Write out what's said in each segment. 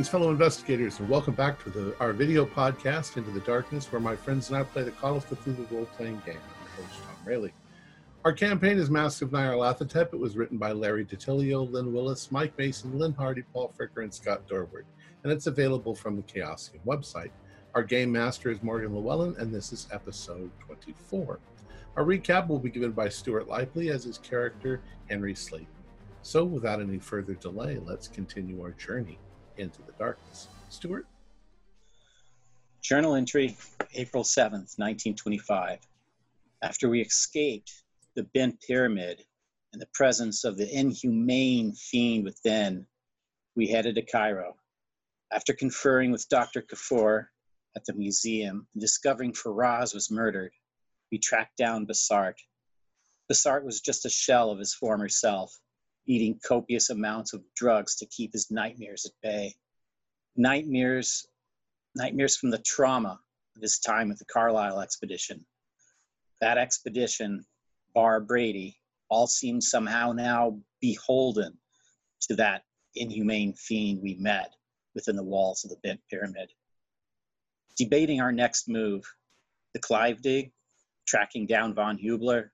Greetings, fellow investigators, and welcome back to the, our video podcast, Into the Darkness, where my friends and I play the Call of Cthulhu role playing game. I'm host, Tom Rayleigh. Our campaign is Mask of Nyarlathotep. It was written by Larry DiTillio, Lynn Willis, Mike Mason, Lynn Hardy, Paul Fricker, and Scott Dorward, and it's available from the Chaosium website. Our game master is Morgan Llewellyn, and this is episode 24. Our recap will be given by Stuart Lively as his character, Henry Slayton. So, without any further delay, let's continue our journey into the darkness. Stuart? Journal entry, April 7th, 1925. After we escaped the bent pyramid and the presence of the inhumane fiend within, we headed to Cairo. After conferring with Dr. Kafur at the museum and discovering Faraz was murdered, we tracked down Besart. Besart was just a shell of his former self, eating copious amounts of drugs to keep his nightmares at bay. Nightmares, nightmares from the trauma of his time at the Carlyle expedition. That expedition, bar Brady, all seemed somehow now beholden to that inhumane fiend we met within the walls of the bent pyramid. Debating our next move, the Clive dig, tracking down von Hubler,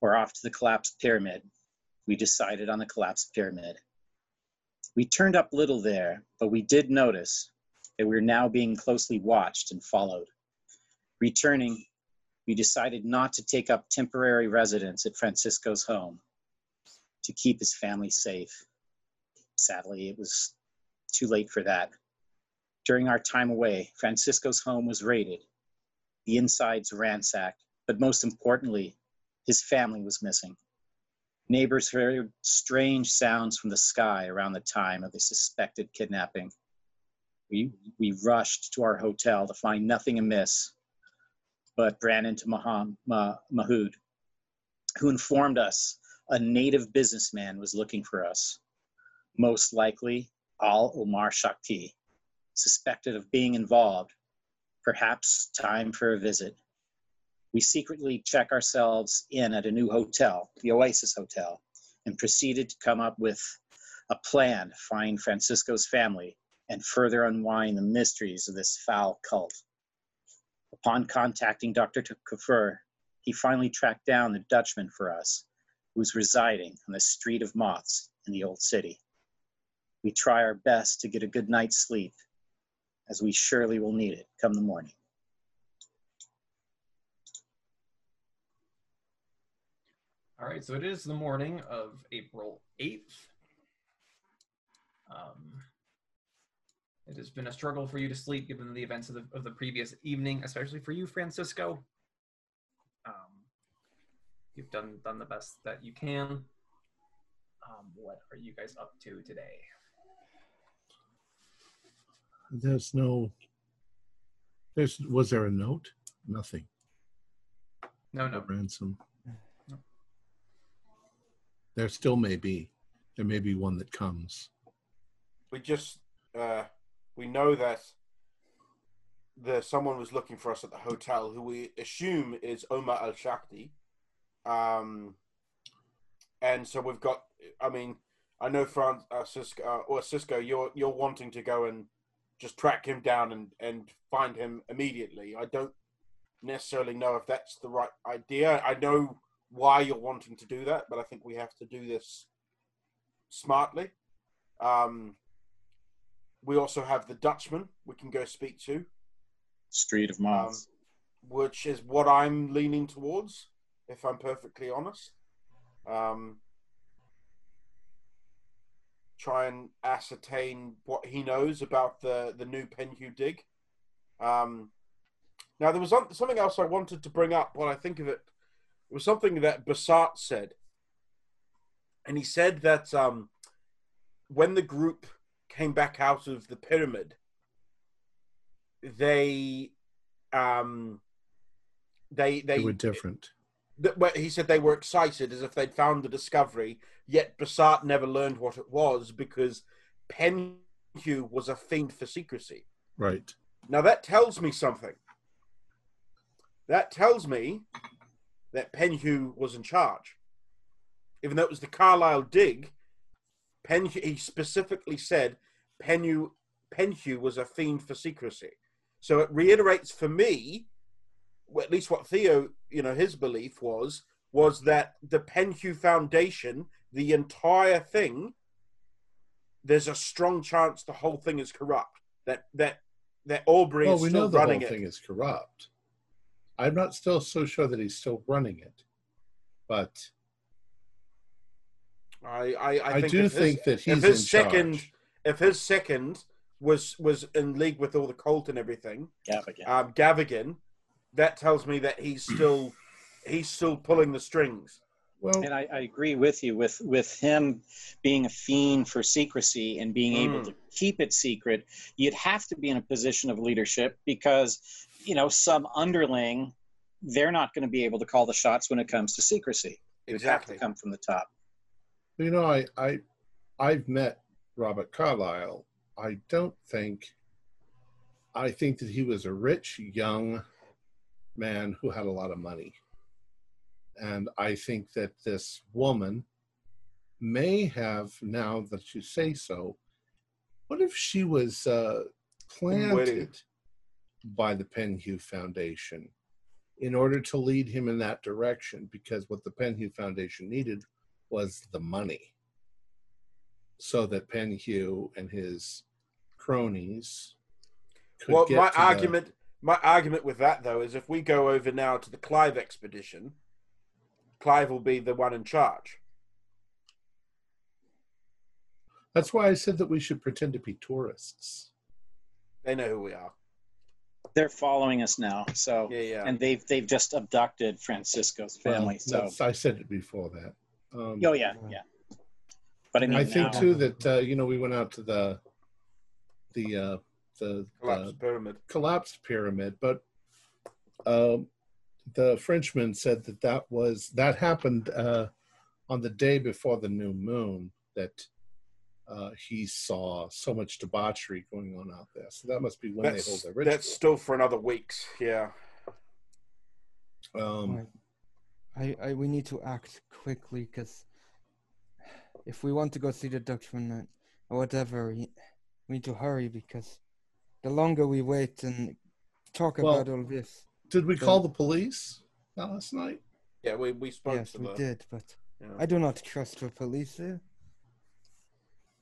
or off to the collapsed pyramid, we decided on the collapsed pyramid. We turned up little there, but we did notice that we were now being closely watched and followed. Returning, we decided not to take up temporary residence at Francisco's home to keep his family safe. Sadly, it was too late for that. During our time away, Francisco's home was raided, the insides ransacked, but most importantly, his family was missing. Neighbors heard strange sounds from the sky around the time of the suspected kidnapping. We, we rushed to our hotel to find nothing amiss, but ran into Maham, Mah, Mahood, who informed us a native businessman was looking for us. Most likely, Al Omar Shakti, suspected of being involved. Perhaps time for a visit we secretly check ourselves in at a new hotel, the Oasis Hotel, and proceeded to come up with a plan to find Francisco's family and further unwind the mysteries of this foul cult. Upon contacting Dr. Kafur, he finally tracked down the Dutchman for us, who was residing on the Street of Moths in the Old City. We try our best to get a good night's sleep, as we surely will need it come the morning. All right, so it is the morning of April 8th. Um, it has been a struggle for you to sleep given the events of the, of the previous evening, especially for you, Francisco. Um, you've done, done the best that you can. Um, what are you guys up to today? There's no. There's was there a note? Nothing. No, no. A ransom. There still may be. There may be one that comes. We just uh, we know that the someone was looking for us at the hotel, who we assume is Omar Al Shakti. Um, and so we've got. I mean, I know Francisco uh, or Cisco, you're you're wanting to go and just track him down and and find him immediately. I don't necessarily know if that's the right idea. I know why you're wanting to do that, but I think we have to do this smartly. Um, we also have the Dutchman we can go speak to. Street of Mars. Um, which is what I'm leaning towards, if I'm perfectly honest. Um, try and ascertain what he knows about the, the new Penhew dig. Um, now, there was something else I wanted to bring up when I think of it it was something that Besart said. And he said that um, when the group came back out of the pyramid, they um, they they, they were different. Th- he said they were excited as if they'd found the discovery, yet Besart never learned what it was because Penhew was a fiend for secrecy. Right. Now that tells me something. That tells me that Penhew was in charge. Even though it was the Carlyle dig, Penhew, he specifically said Penhew Penhew was a fiend for secrecy. So it reiterates for me, at least what Theo, you know, his belief was, was that the Penhew Foundation, the entire thing, there's a strong chance the whole thing is corrupt. That that that Aubrey well, is we still know the whole running it. thing is corrupt. I'm not still so sure that he's still running it, but I I, I, I, think do his- think that he's if his in second charge. if his second was was in league with all the cult and everything, Gavigan. um, Gavigan, that tells me that he's still he's still pulling the strings. Well, And I, I agree with you with with him being a fiend for secrecy and being able Mm. to keep it secret. You'd have to be in a position of leadership because you know some underling they're not going to be able to call the shots when it comes to secrecy. It would have Exactly. to come from the top. you know, I I I've met Robert Carlyle. I don't think. I think that he was a rich young man who had a lot of money, and I think that this woman may have. Now that you say so, what if she was uh, planted by the Penhew Foundation in order to lead him in that direction? Because what the Penhew Foundation needed was the money so that Penhew and his cronies could well, get my to the- argument my argument with that though is if we go over now to the Clive expedition, Clive will be the one in charge. that's why I said that we should pretend to be tourists. They know who we are. They're following us now, so Yeah, yeah. and they've they've just abducted Francisco's family. Well, so I said it before that. Um, oh yeah, yeah. But I mean, I think now- too that uh, you know we went out to the the uh, the, Collapsed the pyramid. collapsed pyramid, but um, the Frenchman said that that was that happened uh, on the day before the new moon that uh, he saw so much debauchery going on out there. So that must be when they hold That's, their ritual. that's still for another weeks. Yeah. Um, Right. I, I we need to act quickly because if we want to go see the Dutchman or whatever, we we need to hurry because the longer we wait and talk Well, about all this, did we the- call the police last night? Yeah, we, we spoke yes, to we the. did, but Yeah. I do not trust the police here.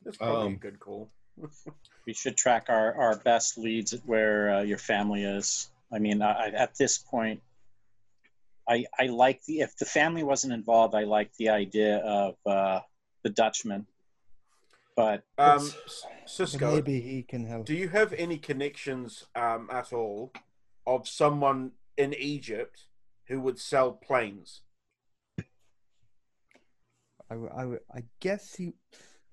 That's probably a Um, good call. we should track our, our best leads at where uh, your family is. I mean, I, I- at this point, I I like the if the family wasn't involved, I like the idea of uh, the Dutchman. But Um, It's- Cisco, maybe he can help. do you have any connections um, at all of someone in Egypt who would sell planes? I I guess he,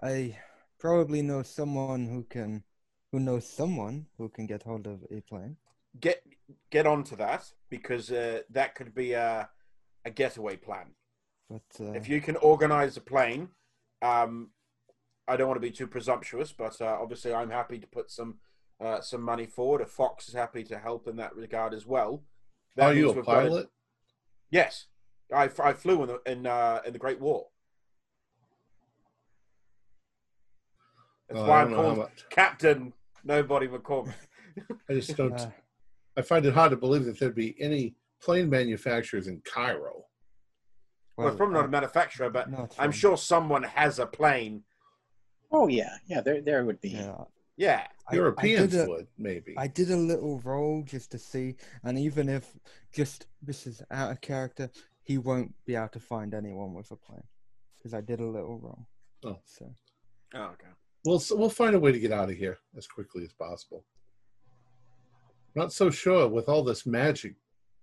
I probably know someone who can, who knows someone who can get hold of a plane. Get get onto that because uh, that could be a a getaway plan. But uh, If you can organize a plane, um, I don't want to be too presumptuous, but uh, obviously I'm happy to put some uh, some money forward. If Fox is happy to help in that regard as well. That Are you a we've got pilot? Yes, I, I flew in the in, uh, in the Great War. That's Uh, why I I'm don't know how called much. Captain Nobody McCormick. I just don't. uh, I find it hard to believe that there'd be any plane manufacturers in Cairo. Well, it's probably not a manufacturer, but I'm from- sure someone has a plane. oh yeah, yeah, there there would be. Yeah, Yeah, I- I Europeans did would maybe. I did a little roll just to see, and even if just this is out of character, he won't be able to find anyone with a plane because I did a little roll. Oh. so Oh, okay. We'll we'll find a way to get out of here as quickly as possible. Not so sure with all this magic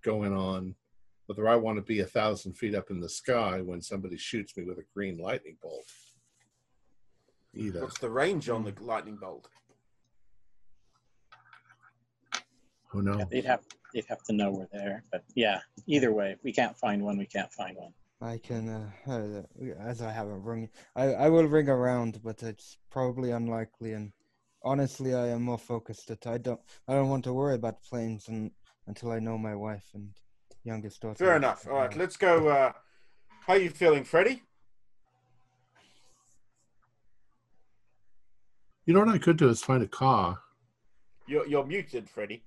going on whether I want to be a thousand feet up in the sky when somebody shoots me with a green lightning bolt. Either. What's the range on the lightning bolt? Who knows? Yeah, they'd have they'd have to know we're there. But yeah, either way, if we can't find one, we can't find one. I can, uh, uh, as I haven't rung, I I will ring around, but it's probably unlikely. And honestly, I am more focused that I don't I don't want to worry about planes and, until I know my wife and youngest daughter. Fair enough. All right, let's go. Uh, how you feeling, Freddie? You know what I could do is find a car You're you're muted, Freddie.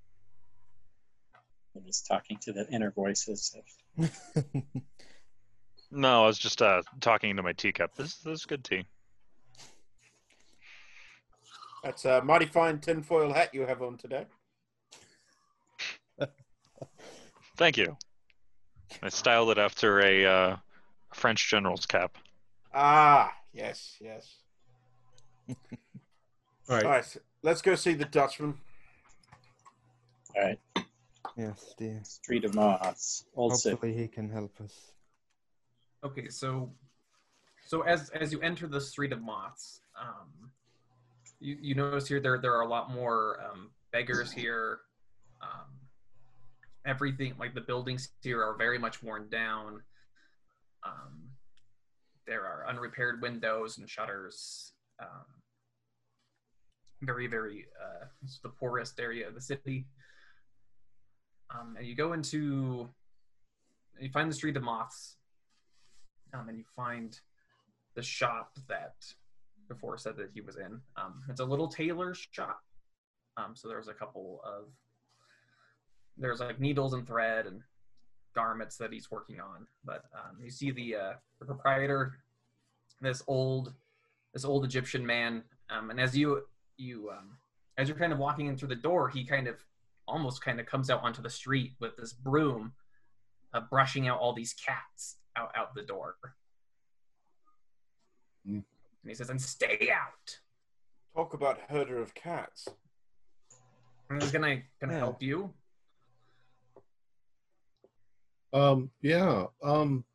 I was talking to the inner voices. Of, No, I was just uh, talking to my teacup. This, this is good tea. That's a mighty fine tinfoil hat you have on today. Thank you. I styled it after a uh, French general's cap. Ah, yes, yes. All right. All right, let's go see the Dutchman. all right, yes, dear. Street of Moths, Old City. Hopefully he can help us. Okay, so so as as you enter the street of moths, um, you you notice here there there are a lot more um, beggars here. Um, everything like the buildings here are very much worn down. Um, there are unrepaired windows and shutters. Um, very very uh, the poorest area of the city. Um, and you go into you find the street of moths um, and you find the shop that before said that he was in. Um, it's a little tailor shop. Um, so there's a couple of there's like needles and thread and garments that he's working on. But um, you see the uh, the proprietor, this old this old Egyptian man, um, and as you you um, as you're kind of walking in through the door, he kind of almost kind of comes out onto the street with this broom, uh, brushing out all these cats out out the door. Mm. And he says, "And stay out." Talk about herder of cats. And he's gonna gonna Yeah. help you. Um, yeah. Um,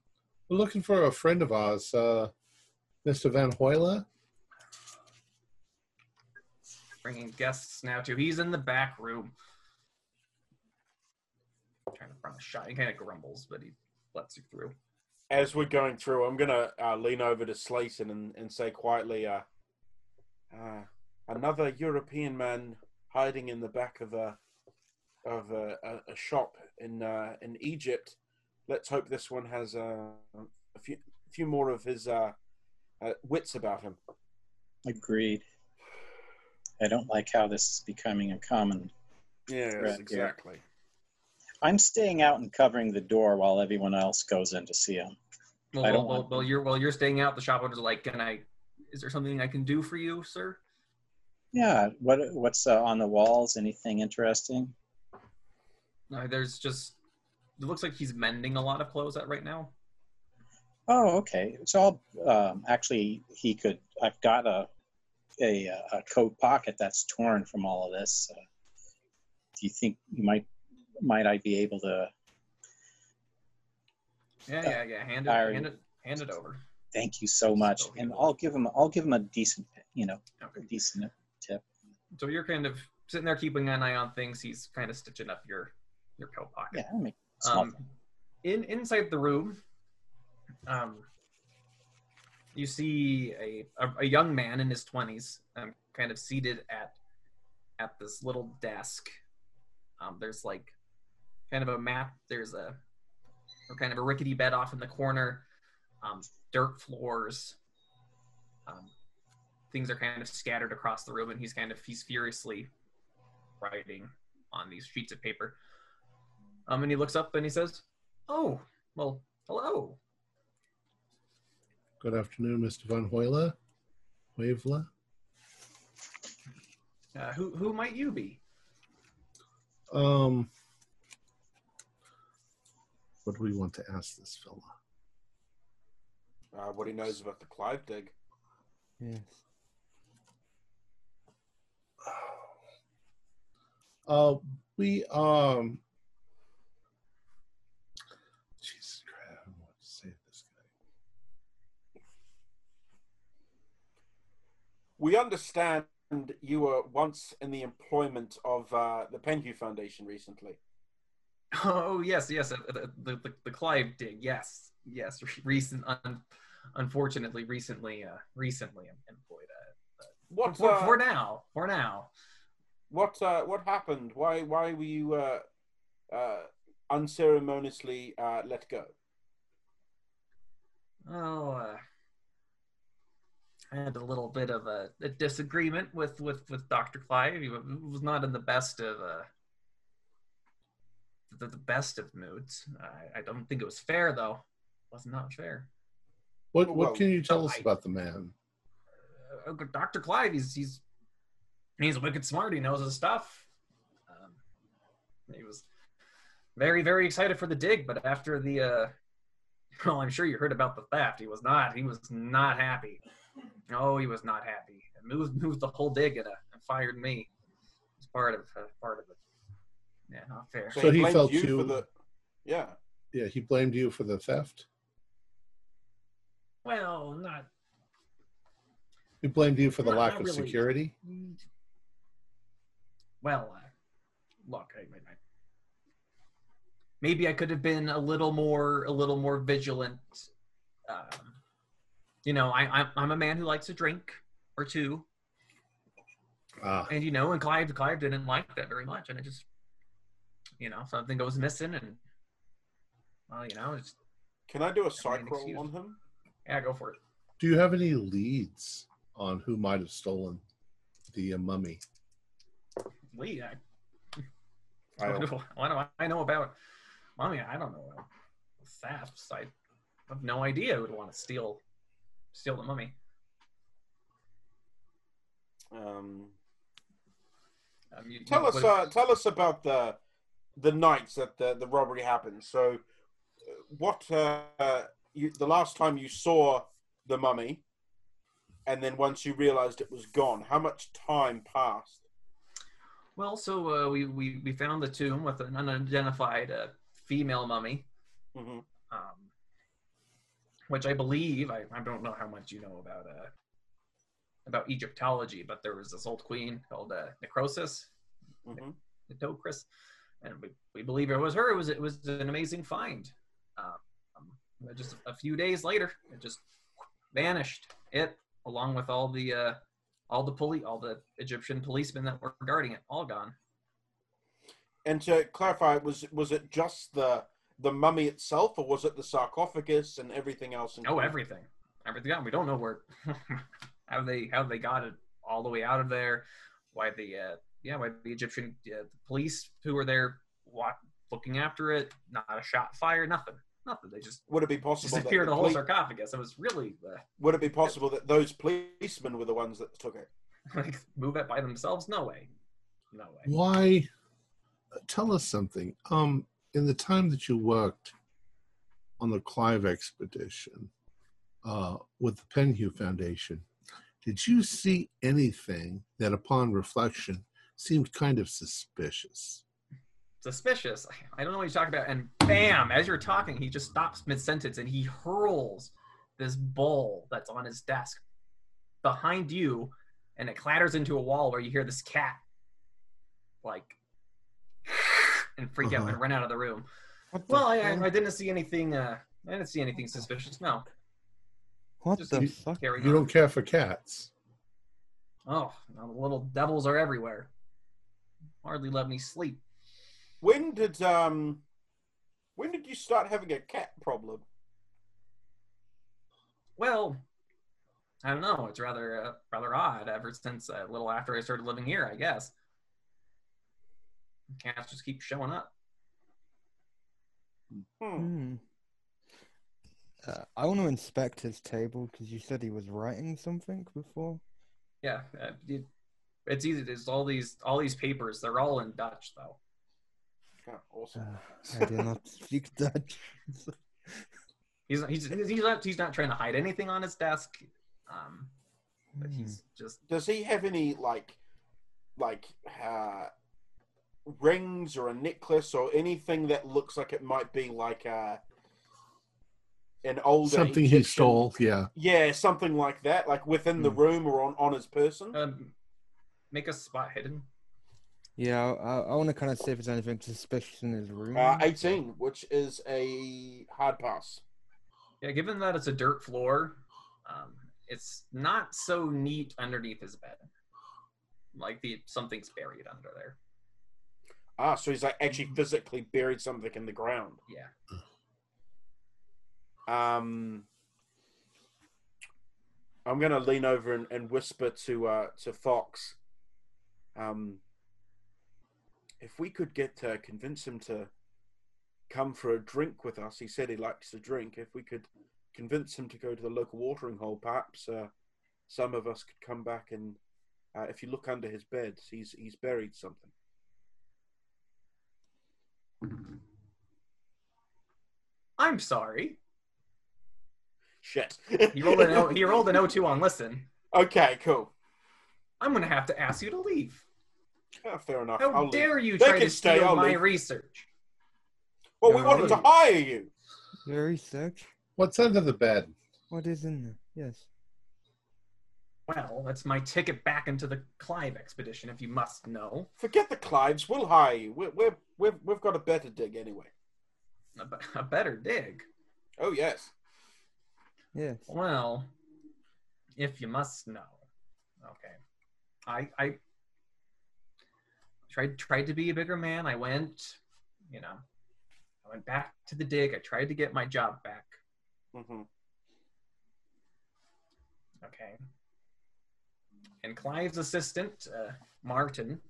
we're looking for a friend of ours, uh, Mr. Van Hoyle. Bringing guests now too. He's in the back room. Trying to run a shot. He kind of grumbles, but he lets you through. As we're going through, I'm gonna uh, lean over to Slayton and, and say quietly, uh, uh, "Another European man hiding in the back of a of a, a, a shop in uh, in Egypt. Let's hope this one has uh, a few few more of his uh, uh, wits about him." Agreed. I don't like how this is becoming a common. Yeah. exactly. I'm staying out and covering the door while everyone else goes in to see him. Well, I don't well, want- well, you're while you're staying out. The shop owners are like, "Can I? Is there something I can do for you, sir?" Yeah. What What's uh, on the walls? Anything interesting? Uh, there's just. It looks like he's mending a lot of clothes at right now. Oh, okay. So I'll um, actually he could. I've got a, a a coat pocket that's torn from all of this. Uh, do you think you might might I be able to? Yeah, yeah, yeah. Hand it, hand it, hand it over. Thank you so much, Still and. I'll give him I'll give him a decent you know a Okay. decent tip. So you're kind of sitting there keeping an eye on things. He's kind of stitching up your your coat pocket. Yeah, I mean, Um, in inside the room, um, you see a, a a young man in his twenties, um, kind of seated at at this little desk. Um, there's like kind of a map. There's a, a kind of a rickety bed off in the corner. Um, dirt floors. Um, things are kind of scattered across the room, and he's kind of he's furiously writing on these sheets of paper. Um, and he looks up and he says, "Oh, well, hello. Good afternoon, Mr. Van Hoyle. Wavela. Uh, who who might you be?" Um, what do we want to ask this fella? Uh, what he knows about the Clive dig. Yes. Uh, we um. Jesus Christ! I don't know what to say to this guy. We understand you were once in the employment of uh, the Penhew Foundation recently. Oh yes, yes, uh, the the, the, the Clive dig. Yes, yes. Recent, un, unfortunately, recently, uh, recently employed. Uh, What for, uh, for now, for now. what uh, what happened? Why why were you uh, uh, unceremoniously uh, let go? Oh, uh, I had a little bit of a, a disagreement with with with Dr. Clive. He was not in the best of uh, the, the best of moods. I, I don't think it was fair though. It was not fair. What Well, what can you tell us I- about the man? Uh, Dr. Clive, he's he's he's wicked smart. He knows his stuff. Um, he was very very excited for the dig, but after the uh, well, I'm sure you heard about the theft. He was not. He was not happy. No, he was not happy. And moved moved the whole dig and, uh, and fired me. It's part of uh, part of it. Yeah, not fair. So he blamed felt you you- for the. Yeah. Yeah, he blamed you for the theft. Well, not He blamed you for the Not- lack not of really. security. Well, uh, look, I, I, I- maybe I could have been a little more, a little more vigilant. Um, you know, I, I'm, I'm a man who likes a drink or two, Ah, and you know, and Clive, Clive didn't like that very much, and it just, you know, something goes missing, and well, you know, it's Can I do a an psych roll on him? yeah, go for it. do you have any leads on who might have stolen the uh, mummy? Lee, I, I what, do, what do I know about? mummy? I don't know about thefts. I have no idea who would want to steal, steal the mummy. Um, Um, you- you- tell us, uh, tell us about the the nights that the, the robbery happened. So, what uh, you, the last time you saw the mummy, and then once you realized it was gone, how much time passed? Well, so uh, we, we we found the tomb with an unidentified uh, female mummy, hmm um, which I believe I, I don't know how much you know about uh, about Egyptology, but there was this old queen called uh, Necrosis, hmm Nitocris, and we, we believe it was her. It was it was an amazing find. Um, just a few days later, it just vanished. It along with all the uh, all the police, all the Egyptian policemen that were guarding it, all gone. And to clarify, was was it just the the mummy itself, or was it the sarcophagus and everything else? Oh, included? everything, everything. gone. We don't know where how they how they got it all the way out of there. Why the uh, yeah, why the Egyptian uh, police who were there wa- looking after it, not a shot fired, nothing, nothing. They just Would it be possible that disappeared the the whole poli- sarcophagus. It was really uh, Would it be possible that those policemen were the ones that took it? like move it by themselves. No way, no way. Why? uh, Tell us something. Um, in the time that you worked on the Clive expedition uh, with the Penhew Foundation, did you see anything that, upon reflection, seemed kind of suspicious? Suspicious. I don't know what you're talking about. And bam, as you're talking, he just stops mid sentence and he hurls this bowl that's on his desk behind you, and it clatters into a wall where you hear this cat like and freak out Uh-huh. and run out of the room. What the Well, I, I. I didn't see anything. Uh, I didn't see anything suspicious. No, What just the you- fuck? You on. don't care for cats. Oh, now the little devils are everywhere. Hardly let me sleep. When did um, when did you start having a cat problem? Well, I don't know. It's rather uh, rather odd. Ever since uh, a little after I started living here, I guess. Cats just keep showing up. Hmm. Hmm. Uh, I want to inspect his table because you said he was writing something before. Yeah, uh, it, it's easy. There's all these all these papers. They're all in Dutch though. Yeah, awesome. Uh, I do not speak Dutch. He's he's he's not he's not trying to hide anything on his desk. Um, but Hmm. he's just Does he have any like, like uh, rings or a necklace or anything that looks like it might be like a an older Something he stole. Yeah. Yeah, something like that, like within the Hmm. room or on on his person. um, make a spot hidden. Yeah, I, I want to kind of see if there's anything suspicious in his room. Uh, 18, which is a hard pass. Yeah, given that it's a dirt floor, um, it's not so neat underneath his bed. Like the something's buried under there. Ah, so he's like actually physically buried something in the ground. Yeah. Um. I'm gonna lean over and, and whisper to uh, to Fox. Um, if we could get uh, convince him to come for a drink with us, he said he likes to drink. If we could convince him to go to the local watering hole, perhaps uh, some of us could come back and. Uh, if you look under his bed, he's he's buried something. I'm sorry. Shit. He rolled an O, he rolled an O2 on listen. okay, cool. I'm gonna have to ask you to leave. Yeah, fair enough. How I'll leave. dare you They try to stay, steal I'll my leave. research? Well, we No, wanted to hire you. Your research? What's under the bed? What is in there? Yes. Well, that's my ticket back into the Clive expedition, if you must know. Forget the Clives. We'll hire you. We're, we're, we've, we've got a better dig anyway. A, be- a better dig. Oh, yes. Yes. Well, if you must know. Okay. I I tried tried to be a bigger man. I went, you know, I went back to the dig. I tried to get my job back. hmm Okay. And Clive's assistant, uh, Martin,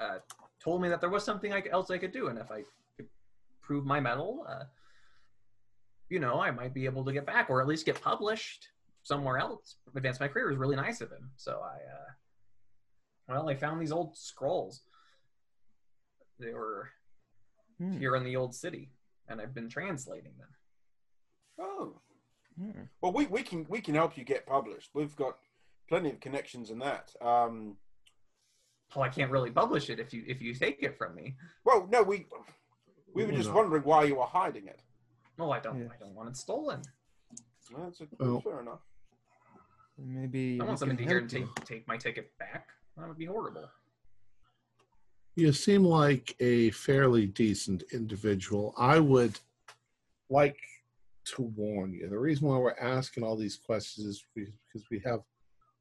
uh, told me that there was something I, else I could do, and if I could prove my medal, uh, you know, I might be able to get back, or at least get published somewhere else. Advance my career It was really nice of him. So I, uh, well, I found these old scrolls. They were Hmm. here in the old city, and I've been translating them. Oh. Hmm. Well, we, we can we can help you get published. We've got plenty of connections in that. Um, Well, I can't really publish it if you if you take it from me. well, no, we we were just wondering why you were hiding it. Well, I don't Yeah. I don't want it stolen. Well, That's, a, Well- fair enough. Maybe. I want someone to can hear and take take my ticket back. That would be horrible. You seem like a fairly decent individual. I would like to warn you. The reason why we're asking all these questions is because we have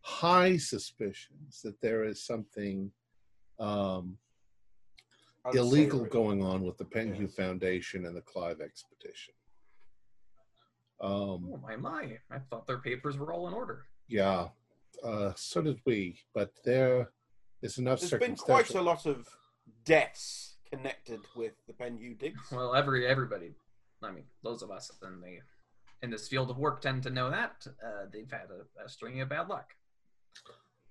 high suspicions that there is something um, illegal going on with the Penhew Yes. Foundation and the Clive expedition. Um, Oh my my! I thought their papers were all in order. yeah, uh, so did we, but there is enough There's been quite a lot of deaths connected with the Penhew digs. Well, every everybody, I mean, those of us in the in this field of work tend to know that uh, they've had a, a string of bad luck.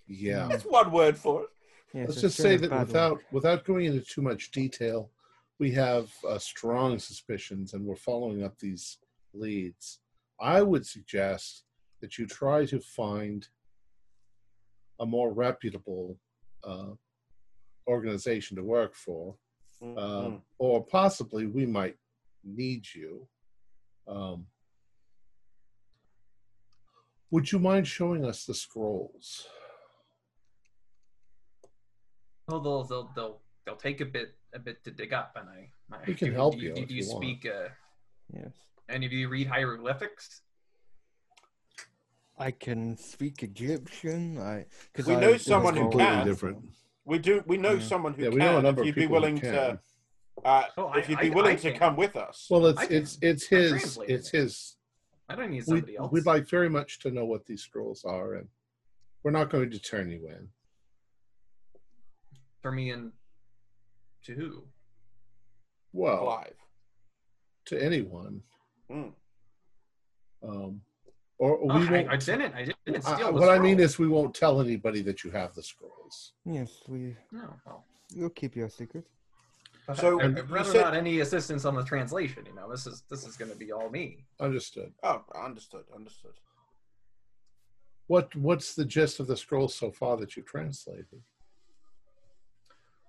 Yeah. That's one word for it. Yes, Let's just say that without luck. without going into too much detail, we have uh, strong suspicions, and we're following up these leads. I would suggest that you try to find a more reputable uh, organization to work for, uh, Mhm. or possibly we might need you. Um, would you mind showing us the scrolls? Well, they'll they'll they'll they'll take a bit a bit to dig up, and I, I We can do, help do you Do, if you you want. speak? Uh, Yes. any of you read hieroglyphics? I can speak Egyptian. I because We know someone who can. different. We do. We know Yeah. someone who Yeah, we can. know a number if you'd be people who willing can. to, uh, Oh, if I- you'd be willing I to can. come with us. Well, it's it's it's his it's his. I don't need We, somebody else. we'd like very much to know what these scrolls are, and we're not going to turn you in. for me and to who? Well, Clive. to anyone. Mm. Um, or Oh, we I, won't. I didn't. I didn't steal I- the what I mean is, we won't tell anybody that you have the scrolls. Yes, we no. Well, we'll keep your secret. Uh, so, I, and I'd rather said- not any assistance on the translation. You know, this is this is going to be all me. Understood. Oh, understood. Understood. What What's the gist of the scrolls so far that you translated?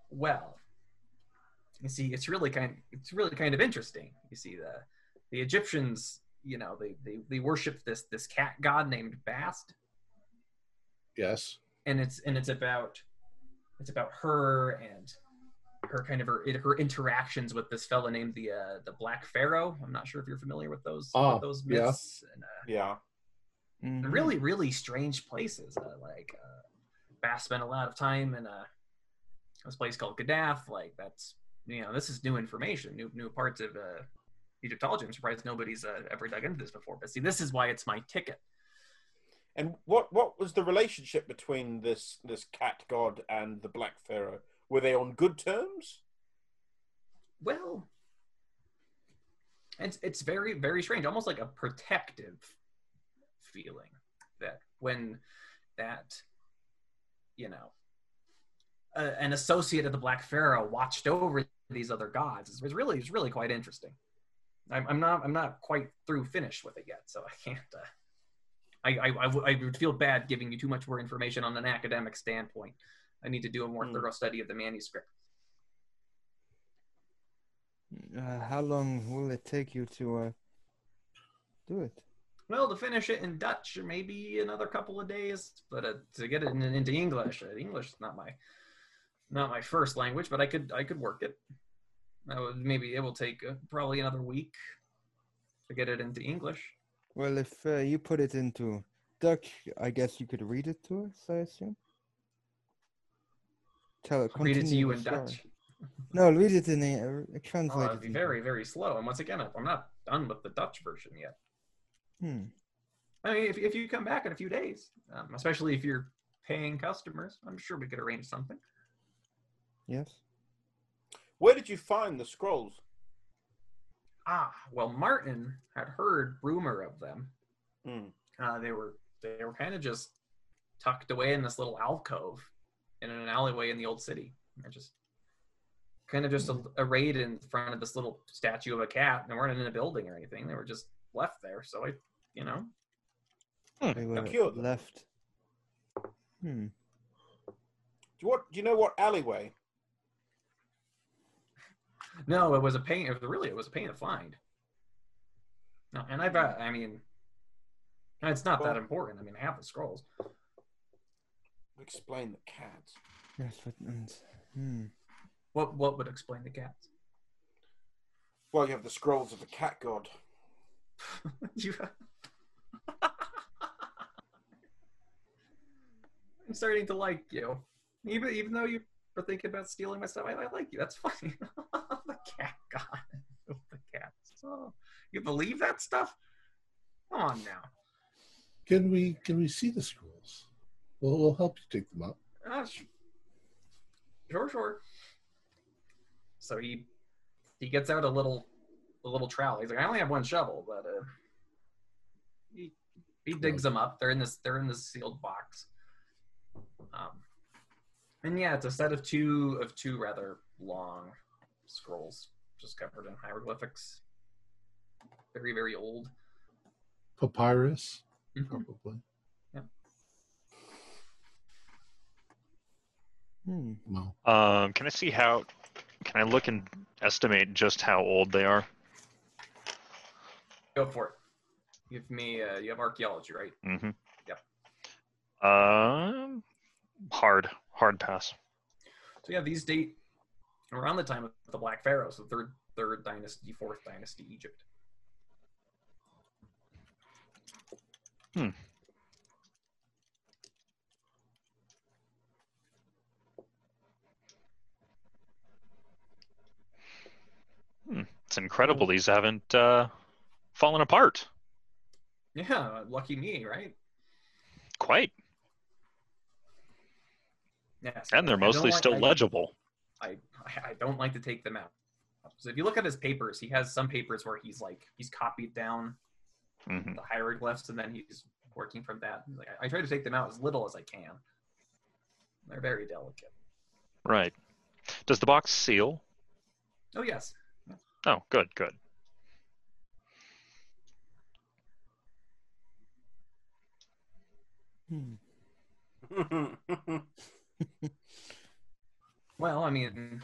Well, you see, it's really kind. It's really kind of interesting. You see, the the Egyptians, you know, they they they worship this this cat god named Bast, Yes. and it's and it's about it's about her and her kind of her her interactions with this fella named the uh, the Black Pharaoh. I'm not sure if you're familiar with those Ah, with those yeah. myths. And, uh, Yeah. Mhm. really really strange places uh, like uh, Bast spent a lot of time in a this place called gaddafi like that's you know this is new information new new parts of uh, egyptology i'm surprised nobody's uh, ever dug into this before but see this is why it's my ticket And what what was the relationship between this this cat god and the Black Pharaoh? Were they on good terms? Well, it's it's very very strange, almost like a protective feeling that when that you know uh, an associate of the Black Pharaoh watched over these other gods it was really it's really quite interesting. I'm, I'm not I'm not quite through finished with it yet, so I can't. Uh, I, I, I, w- I would feel bad giving you too much more information on an academic standpoint. I need to do a more Hmm. thorough study of the manuscript. Uh, how long will it take you to uh, do it? Well, to finish it in Dutch, maybe another couple of days, but uh, to get it in, into English, uh, English is not my not my first language, but I could I could work it. I would maybe it will take uh, probably another week to get it into English. Well, if uh, you put it into Dutch, I guess you could read it to us. I assume. Tell it. Read it to continue you in story. Dutch. No, read it in a, uh, Oh, translate it'd be very very slow. And once again, I'm not done with the Dutch version yet. Hmm. I mean, if if you come back in a few days, um, especially if you're paying customers, I'm sure we could arrange something. Yes. Where did you find the scrolls? Ah, well, Martin had heard rumor of them. Hmm. Uh, they were they were kind of just tucked away in this little alcove in an alleyway in the old city. They're just kind of just a- arrayed in front of this little statue of a cat. They weren't in a building or anything. They were just left there. So I, you know, They were cute. left. Hmm. Do you, what, do you know what alleyway? No, it was a pain. It was really it was a pain to find. No, and I've got. I mean, it's not that important. I mean, I have the scrolls. Explain the cats. Yes, but and, hmm. What what would explain the cats? Well, you have the scrolls of the cat god. you... I'm starting to like you, even even though you were thinking about stealing my stuff. I, I like you. That's funny. cat god, the cats. Oh, you believe that stuff? Come on now. Can we can we see the scrolls? We'll, we'll help you take them up. Sh- sure, sure. So he he gets out a little a little trowel. He's like, I only have one shovel, but uh, he he digs them up. They're in this they're in this sealed box. Um, and yeah, it's a set of two of two rather long scrolls, just covered in hieroglyphics. Very very old. Papyrus, Mhm. probably. Hmm. No. Um, can I see how? Can I look and estimate just how old they are? Go for it. Give me. Uh, you have archaeology, right? Mm-hmm. Yep. Um, hard, hard pass. So yeah, these date around the time of the Black Pharaohs, the third third dynasty, fourth dynasty Egypt. Hmm. It's incredible these haven't uh, fallen apart. Yeah, lucky me, right? Quite, Yes. and they're mostly like- still I- legible. I, I I don't like to take them out. So if you look at his papers, he has some papers where he's like he's copied down hmm the hieroglyphs and then he's working from that. Like, I, I try to take them out as little as I can. They're very delicate. Right. Does the box seal? Oh yes, Oh, good, good. Hmm. Well, I mean,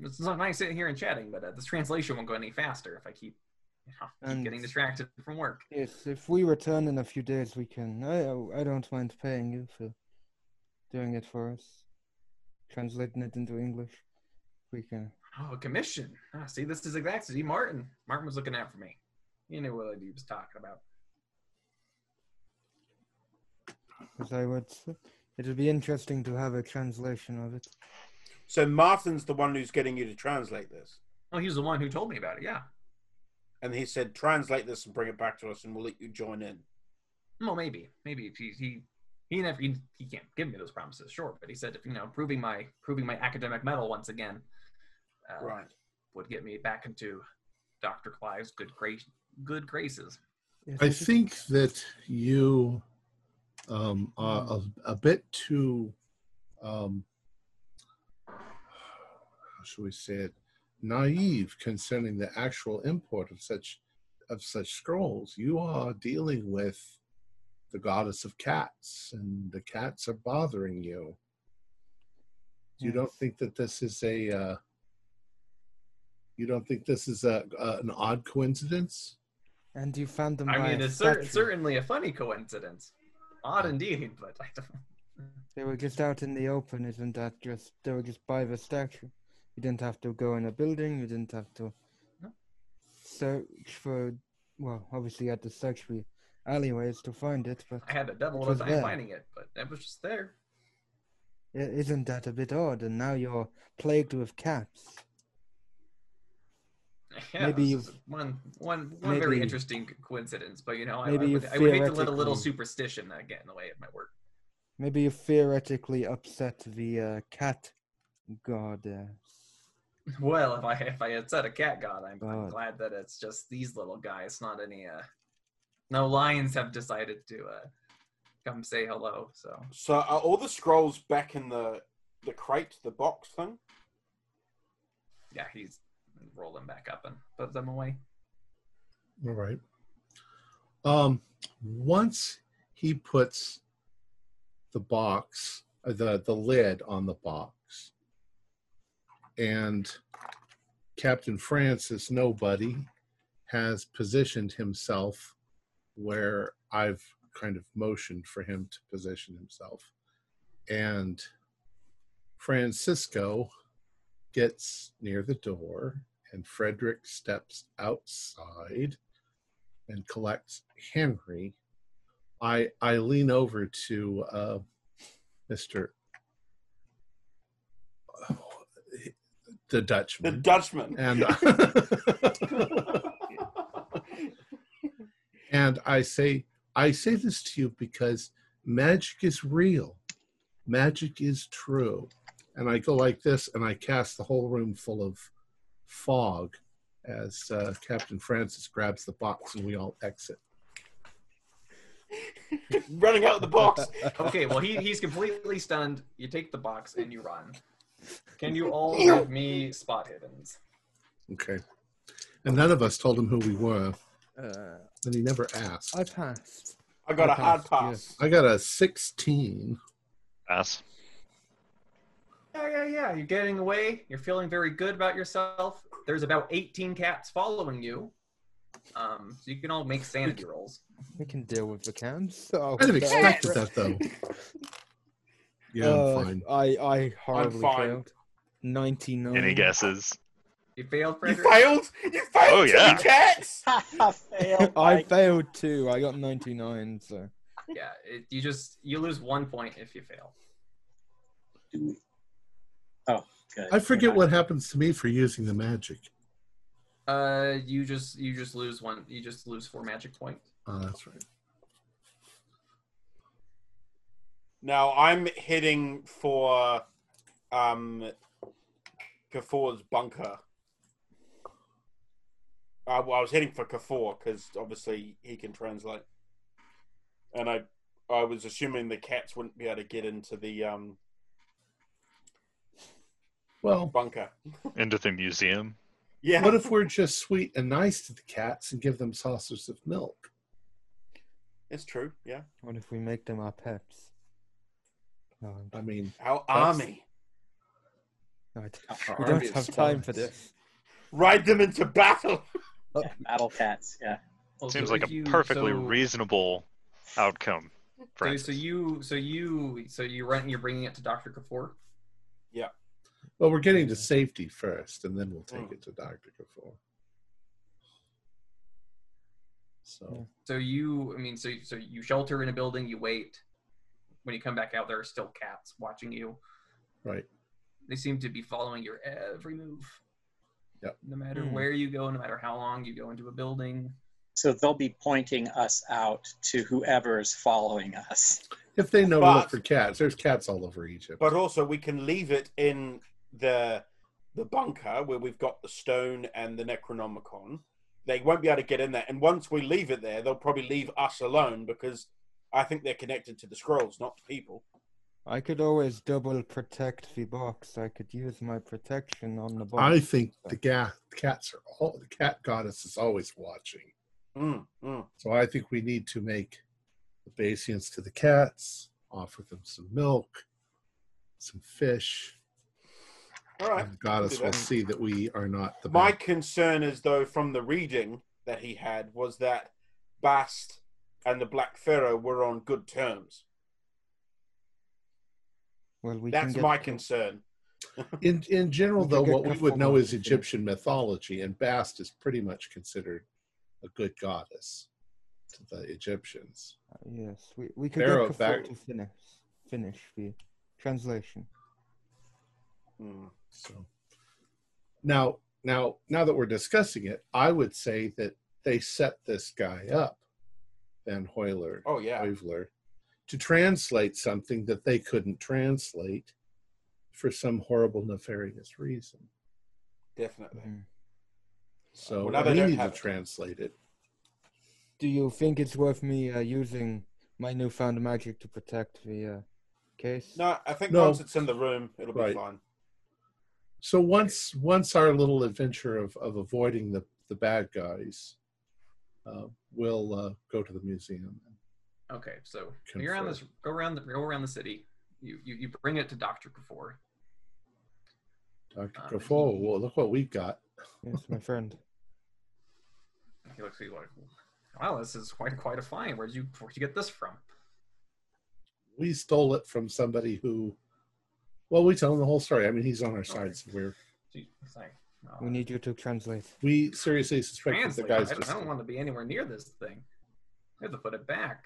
it's not nice sitting here and chatting, but uh, this translation won't go any faster if I keep, you know, keep getting distracted from work. Yes, if we return in a few days, we can. I I don't mind paying you for doing it for us, translating it into English. We can. Oh, a commission. Ah, see, this is exactly see, Martin. Martin was looking out for me. He knew what he was talking about. Because I would. It'll be interesting to have a translation of it. So Martin's the one who's getting you to translate this, Oh, he's the one who told me about it. Yeah. and he said translate this and bring it back to us, and we'll let you join in. Well, maybe, maybe if he he he never he, he can't give me those promises, sure. But he said if you know proving my proving my academic medal once again, uh, Right. would get me back into Doctor Clive's good grace good graces. I think that you um, are a, a bit too, um, how should we say it, naive concerning the actual import of such of such scrolls. You are dealing with the goddess of cats, and the cats are bothering you. You don't think that this is a uh, you don't think this is a, a an odd coincidence? And you found them I by mean, it's cer- certainly a funny coincidence. Odd indeed, but I don't. They were just out in the open, isn't that just? They were just by the statue. You didn't have to go in a building. You didn't have to No. search for. Well, obviously you had to search for alleyways to find it, but I had a double It time there. finding it, but it was just there. i- isn't that a bit odd? And now you're plagued with cats. Yeah, Maybe you've- one one one very interesting coincidence, but you know, I, I, would, I would hate to let a little superstition uh, get in the way of my work. Maybe you theoretically upset the uh, cat god. Uh, Well, if I if I had said a cat god, I'm, I'm God. glad that it's just these little guys, not any uh, no lions have decided to uh, come say hello. So So are all the scrolls back in the the crate, the box thing? yeah, he's roll them back up and put them away. All right. Um, once he puts the box, uh, the the lid on the box, and Captain Francis Nobody has positioned himself where I've kind of motioned for him to position himself, and Francisco gets near the door and Frederick steps outside and collects Henry. I I lean over to uh, the The Dutchman, The Dutchman. and and I say I say this to you because magic is real, magic is true, and I go like this and I cast the whole room full of fog as uh, Captain Francis grabs the box and we all exit. Running out of the box. Okay, well he he's completely stunned. You take the box and you run. Can you all give me spot hiddens? Okay. And none of us told him who we were, uh, and he never asked. I passed. I got I a hard pass. yes. I got a 16. Pass. Yeah, yeah, yeah. You're getting away. You're feeling very good about yourself. There's about 18 cats following you. Um, so you can all make sanity rolls. We can deal with the cans. Oh, I'd have no. expected that, though. Yeah, Uh, I'm fine. I I horribly fine. failed. Ninety nine. Any guesses? You failed, You failed? You failed Oh, to yeah. the cats! Failed I failed too. I got ninety nine. So Yeah, it, you just you lose one point if you fail. Oh, good. I forget what happens to me for using the magic. Uh, you just you just lose one. You just lose four magic points. Oh, that's right. Now I'm heading for um Kafour's bunker. Uh, well, I was heading for Kafor because obviously he can translate, and I I was assuming the cats wouldn't be able to get into the um Well, bunker. Into the museum. Yeah, what if we're just sweet and nice to the cats and give them saucers of milk? it's true. Yeah, what if we make them our pets? No, I'm- mean, our army no, I d- Our we army don't of have time for this. ride them into battle. Battle cats, yeah. Well, Seems like a you- perfectly so- reasonable outcome. So, Francis. so you so you so you run you're bringing it to Doctor Kafour. Yeah. Well, we're getting to safety first, and then we'll take Mm. it to Dr. Kafour. So, So you I mean so so you shelter in a building. You wait. When you come back out, there are still cats watching you. right. They seem to be following your every move. Yep. No matter Hmm. where you go, no matter how long you go into a building, So they'll be pointing us out to whoever's following us. If they know to look for cats, there's cats all over Egypt. But also, we can leave it in the the bunker where we've got the stone and the Necronomicon. They won't be able to get in there, and once we leave it there, they'll probably leave us alone because I think they're connected to the scrolls, not the people. I could always double protect the box. I could use my protection on the box. I think the ga- cats are all the cat goddess is always watching. Mm, mm. So I think we need to make obeisance to the cats, offer them some milk, some fish, All right. and the goddess will see that we are not the My bad. concern is, though, from the reading that he had, was that Bast and the Black Pharaoh were on good terms. well, we That's can get my concern. In in general, We though, what we would know is to. Egyptian mythology, and Bast is pretty much considered a good goddess to the Egyptians. Yes, we, we could Pharaoh get Kafour back- to finish finish the translation. Mm. So now, now, now that we're discussing it, I would say that they set this guy up, Van Hoyler, Oh, yeah. Hoyvler, to translate something that they couldn't translate for some horrible, nefarious reason. Definitely. Mhm. So Well, now they we don't need to have it. translate it. Do you think it's worth me uh, using my newfound magic to protect the uh, case? No, I think No. once it's in the room, it'll be fine. So once once our little adventure of, of avoiding the, the bad guys, uh, we'll uh, go to the museum. Okay, so you're on this. Go around the go around the city. You you, you bring it to Doctor Kafour. Dr. Um, Gaffo, well, look what we've got. Yes, my friend. He looks at you like, "Wow, this is quite quite a find. Where'd you where'd you get this from?" We stole it from somebody who, well, we tell him the whole story. I mean, he's on our side, so we're Gee, It's like, oh, We need you to translate. we seriously suspect that the guys I, don't, just I don't want to be anywhere near this thing. We have to put it back.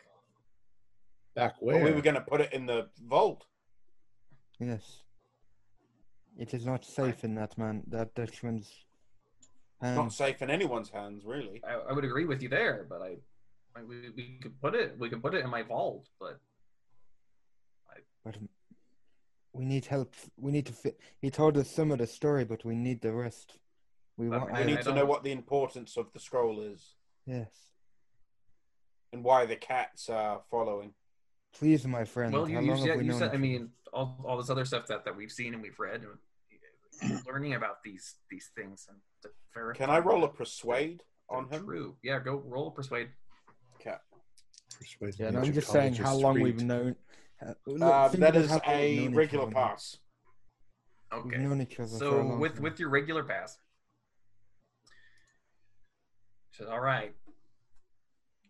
back Well, where we were going to put it in the vault. Yes. It is not safe in that man, that Dutchman's Not safe in anyone's hands, really. I, I would agree with you there, but I, I we, we could put it we could put it in my vault, but But um, we need help. We need to fit. He told us some of the story, but we need the rest. We want. We need to know what the importance of the scroll is yes. and why the cats are following. Please, my friend. well, you, how you long have said, we you known said I mean all, all this other stuff that, that we've seen and we've read, and learning about these these things and to verify. Can I roll a persuade on him? True. Yeah, go roll a persuade. Okay. persuade Yeah, the no, I'm just saying how long read. we've known. Uh, look, Uh, think that about is how long we've a regular pass. Okay. known each other for a So with time. with your regular pass, says, "All right,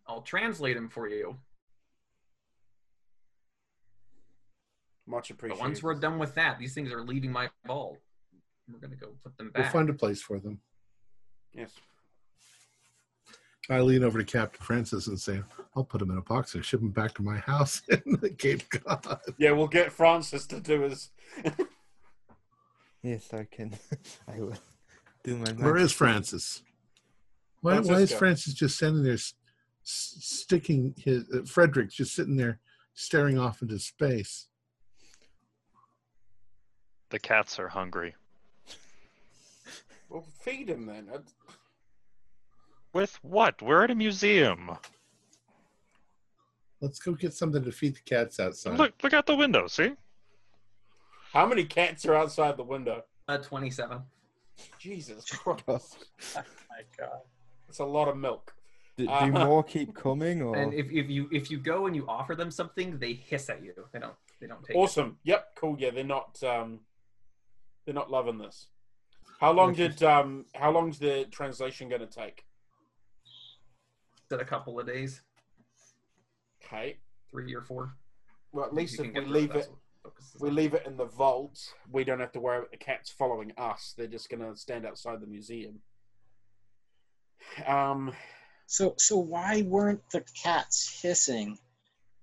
I'll translate him for you. Much But once we're done with that, these things are leaving my vault. We're gonna go put them back. We'll find a place for them. Yes. I lean over to Captain Francis and say, I'll put him in a box and ship him back to my house in the Cape Cod. Yeah, we'll get Francis to do his. Yes, I can. I will do my Where magic. is Francis? Why, why is Francis just standing there, s- s- sticking his uh, Frederick's just sitting there, staring off into space? The cats are hungry. Well, feed him then. Uh, With what? We're at a museum. Let's go get something to feed the cats outside. Look, look out the window. See? How many cats are outside the window? Uh, Twenty-seven. Jesus Christ. God. My God. That's a lot of milk. Do, do Uh, more keep coming, or And if, if you if you go and you offer them something, they hiss at you. They don't they don't take it. Awesome. Yep. Cool. Yeah, they're not. Um, they're not loving this. How long did um? How long's the translation going to take? Said a couple of days, Okay. three or four. Well, at You least can if get we through leave that's it, what focuses we leave it in the vault. We don't have to worry about the cats following us. They're just going to stand outside the museum. Um. So so why weren't the cats hissing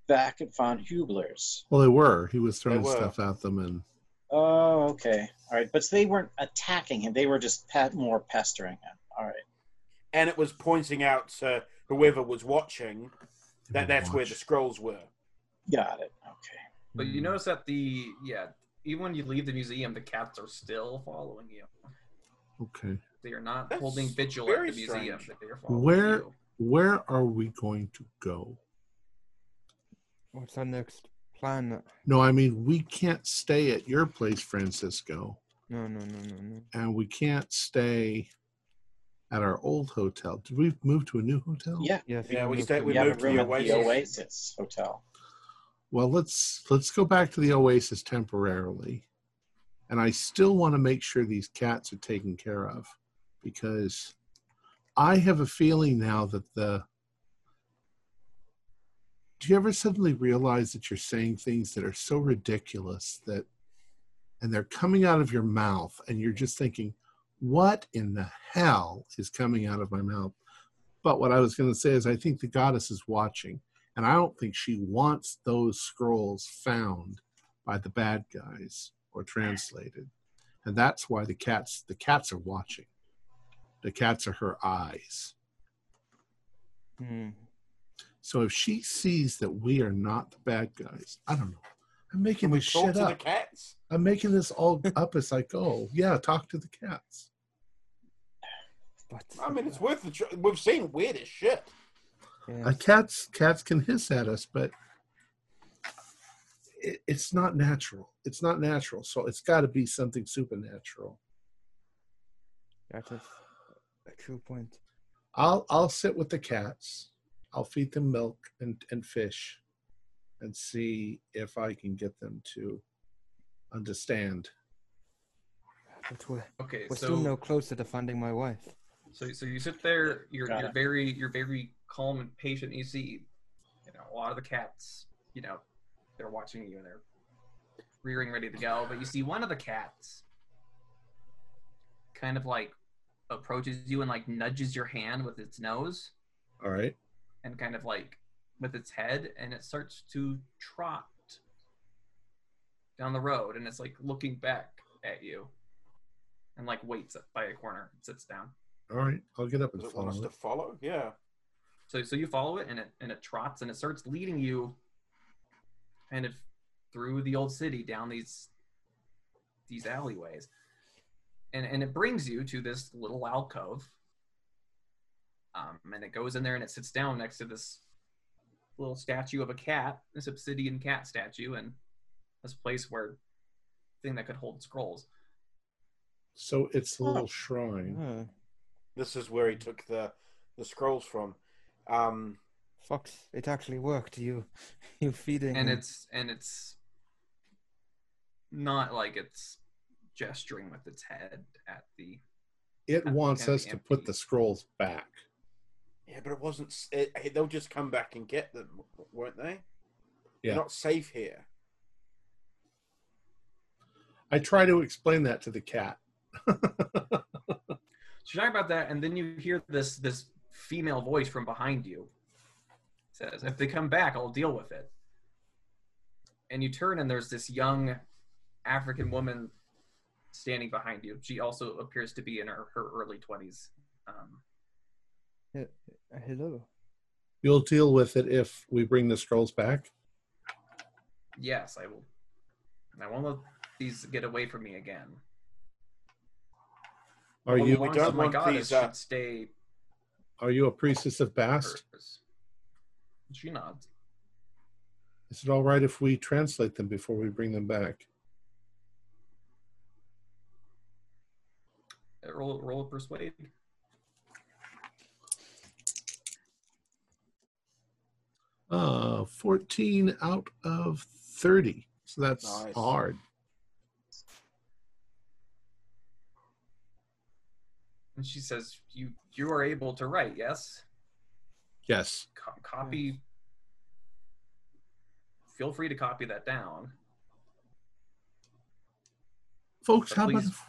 back at Von Hubler's? well, they were. He was throwing were. stuff at them, and Oh, okay. All right, but they weren't attacking him. They were just pe- more pestering him. All right. and it was pointing out uh, whoever was watching that will that's where the scrolls were. Got it. Okay. But Hmm. you notice that the yeah, even when you leave the museum, the cats are still following you. Okay. They are not That's holding vigil at very the museum. They are following Where- you. Where are we going to go? What's our next plan? No, I mean we can't stay at your place, Francisco, No, no, no, no, no. and we can't stay at our old hotel. Did we move to a new hotel? Yeah. Yes, Yeah, we moved stayed- we We moved to the at the Oasis. Oasis Hotel. Well, let's let's go back to the Oasis temporarily. And I still want to make sure these cats are taken care of because I have a feeling now that the Do you ever suddenly realize that you're saying things that are so ridiculous that and they're coming out of your mouth and you're just thinking what in the hell is coming out of my mouth? But what I was going to say is I think the goddess is watching and I don't think she wants those scrolls found by the bad guys or translated. And that's why the cats the cats are watching. The cats are her eyes. Hmm. So if she sees that we are not the bad guys, I don't know. I'm making this shit to the up. cats? I'm making this all up as I go. Yeah, talk to the cats. But I mean, it's worth the. Tr- we've seen weird as shit. yes. Uh, cats cats can hiss at us, but it, it's not natural. It's not natural. So it's got to be something supernatural. that is a true point. I'll I'll sit with the cats. I'll feed them milk and, and fish and see if I can get them to understand. But we're, Okay, we're so still no closer to finding my wife. So, so you sit there. You're, Got you're it. very, you're very calm and patient. You see, you know, a lot of the cats. You know, they're watching you and they're rearing, ready to go. But you see one of the cats, kind of like approaches you and like nudges your hand with its nose All right. and kind of like with its head, and it starts to trot down the road, and it's like looking back at you, and like waits by a corner, and sits down. All right. I'll get up and Does it want us follow to follow? Yeah. So so you follow it and it and it trots and it starts leading you kind of through the old city down these these alleyways. And and it brings you to this little alcove. Um, and it goes in there and it sits down next to this little statue of a cat, this obsidian cat statue, and this place where thing that could hold scrolls. So it's a little shrine. This is where he took the the scrolls from. Um, Fox, it actually worked. You, you feeding. and him. it's and it's not like it's gesturing with its head at the It Kinda wants us to put the scrolls back. yeah, but it wasn't. It, they'll just come back and get them, won't they? Yeah. They're not safe here. I try to explain that to the cat. so you're talking about that and then you hear this this female voice from behind you says if they come back i'll deal with it. And you turn and there's this young african woman standing behind you. She also appears to be in her, her early 20s um, Uh, hello. You'll deal with it if we bring the scrolls back. yes i will. I won't let these get away from me again Are Well, you we don't to my want these, uh, should stay are you a priestess of Bast? She nods. Is it all right if we translate them before we bring them back? Uh, Roll, roll a persuade. Uh, 14 out of 30. So that's Nice. hard. And she says, "You you are able to write, yes? Yes. Co- copy. Feel free to copy that down. Folks, But how about if,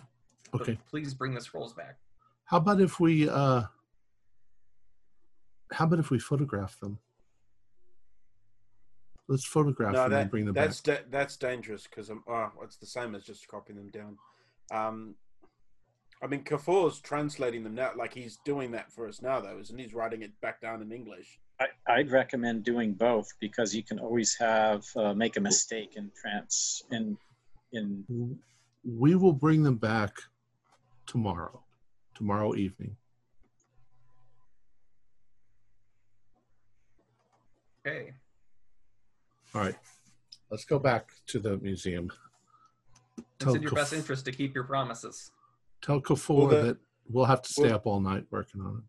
okay. please bring the scrolls back. How about if we uh how about if we photograph them? Let's photograph no, them that, and bring them that's back. da- that's dangerous because I'm. Oh, it's the same as just copying them down. Um, I mean, Kafour's translating them now. Like he's doing that for us now, though, isn't he? He's writing it back down in English. I, I'd recommend doing both because you can always have uh, make a mistake in trans in in We will bring them back tomorrow, tomorrow evening. Okay. All right, let's go back to the museum. It's Tell, in your best interest to keep your promises. Tell Kafour Well, the- that we'll have to stay well- up all night working on it.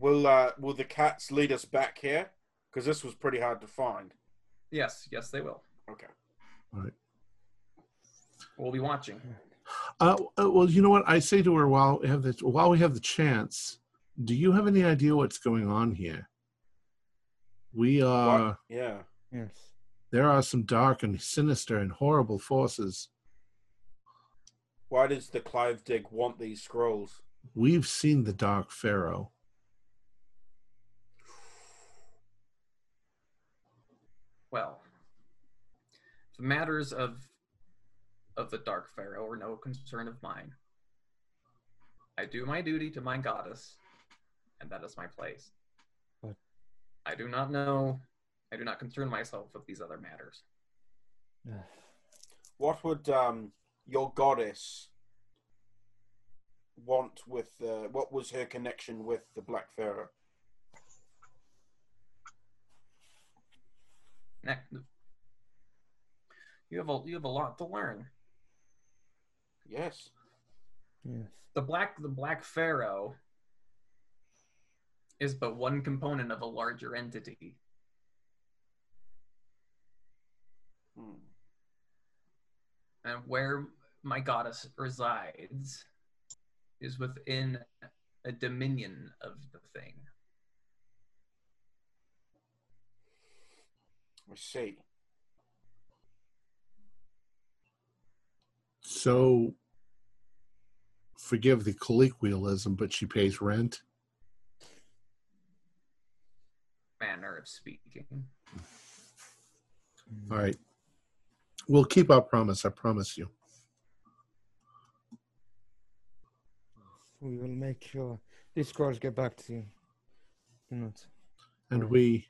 Will uh, Will the cats lead us back here? Because this was pretty hard to find. Yes, yes, they will. Okay. All right. We'll be watching. Uh, uh, well, you know what I say to her while we have the while we have the chance. Do you have any idea what's going on here? We are. What? Yeah. Yes. There are some dark and sinister and horrible forces. Why does the Clive Dig want these scrolls? We've seen the Dark Pharaoh. Well, the matters of of the Dark Pharaoh are no concern of mine. I do my duty to my goddess, and that is my place. But- I do not know. I do not concern myself with these other matters. What would um, your goddess want with? Uh, what was her connection with the Black Pharaoh? You have a you have a lot to learn. Yes. Yes. the black the black pharaoh is but one component of a larger entity Hmm. And where my goddess resides is within a dominion of the thing I see. So, forgive the colloquialism, but she pays rent. manner of speaking All right. We'll keep our promise. I promise you. We will make sure these scrolls get back to you. You know, And we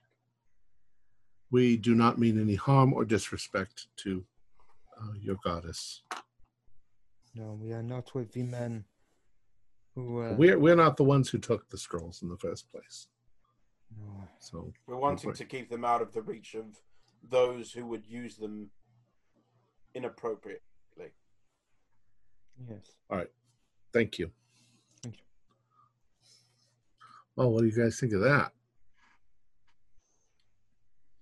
we do not mean any harm or disrespect to uh, your goddess. no, we are not with the men who. Uh, We're we're not the ones who took the scrolls in the first place. no. So We're wanting to keep them out of the reach of those who would use them inappropriately. Yes. All right. Thank you. Thank you. Well, what do you guys think of that?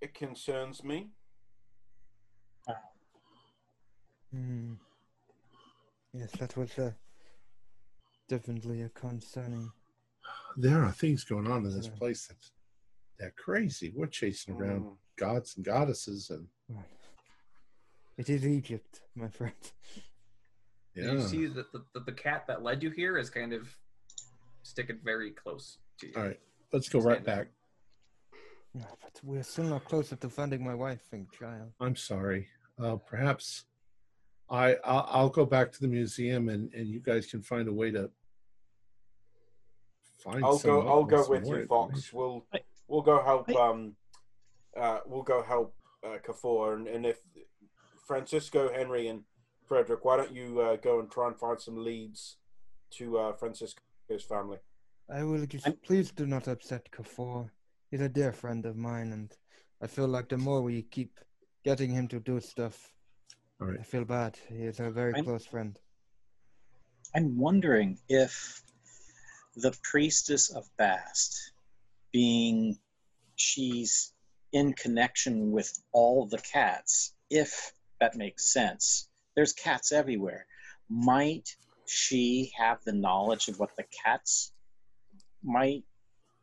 It concerns me. Mm. Yes, that was uh, definitely a concerning. There are things going on in this Yeah. place that they're crazy. We're chasing around Mm. gods and goddesses, and Well, it is Egypt, my friend. yeah, you see that the, the, the cat that led you here is kind of sticking very close to you All right, let's go right back. No, but we're still not closer to finding my wife and child. I'm sorry. Uh, perhaps I I'll, I'll go back to the museum, and and you guys can find a way to find. I'll go. I'll go with you, Fox. We'll we'll go help. Um, uh, we'll go help uh, Kafour, and, and if Francisco, Henry, and Frederick, why don't you uh, go and try and find some leads to uh, Francisco's family? I will just I'm- please do not upset Kafour. He's a dear friend of mine, and I feel like the more we keep getting him to do stuff, All right. I feel bad. He is a very I'm- close friend. I'm wondering if the priestess of Bast, being she's in connection with all the cats, if that makes sense. There's cats everywhere. Might she have the knowledge of what the cats might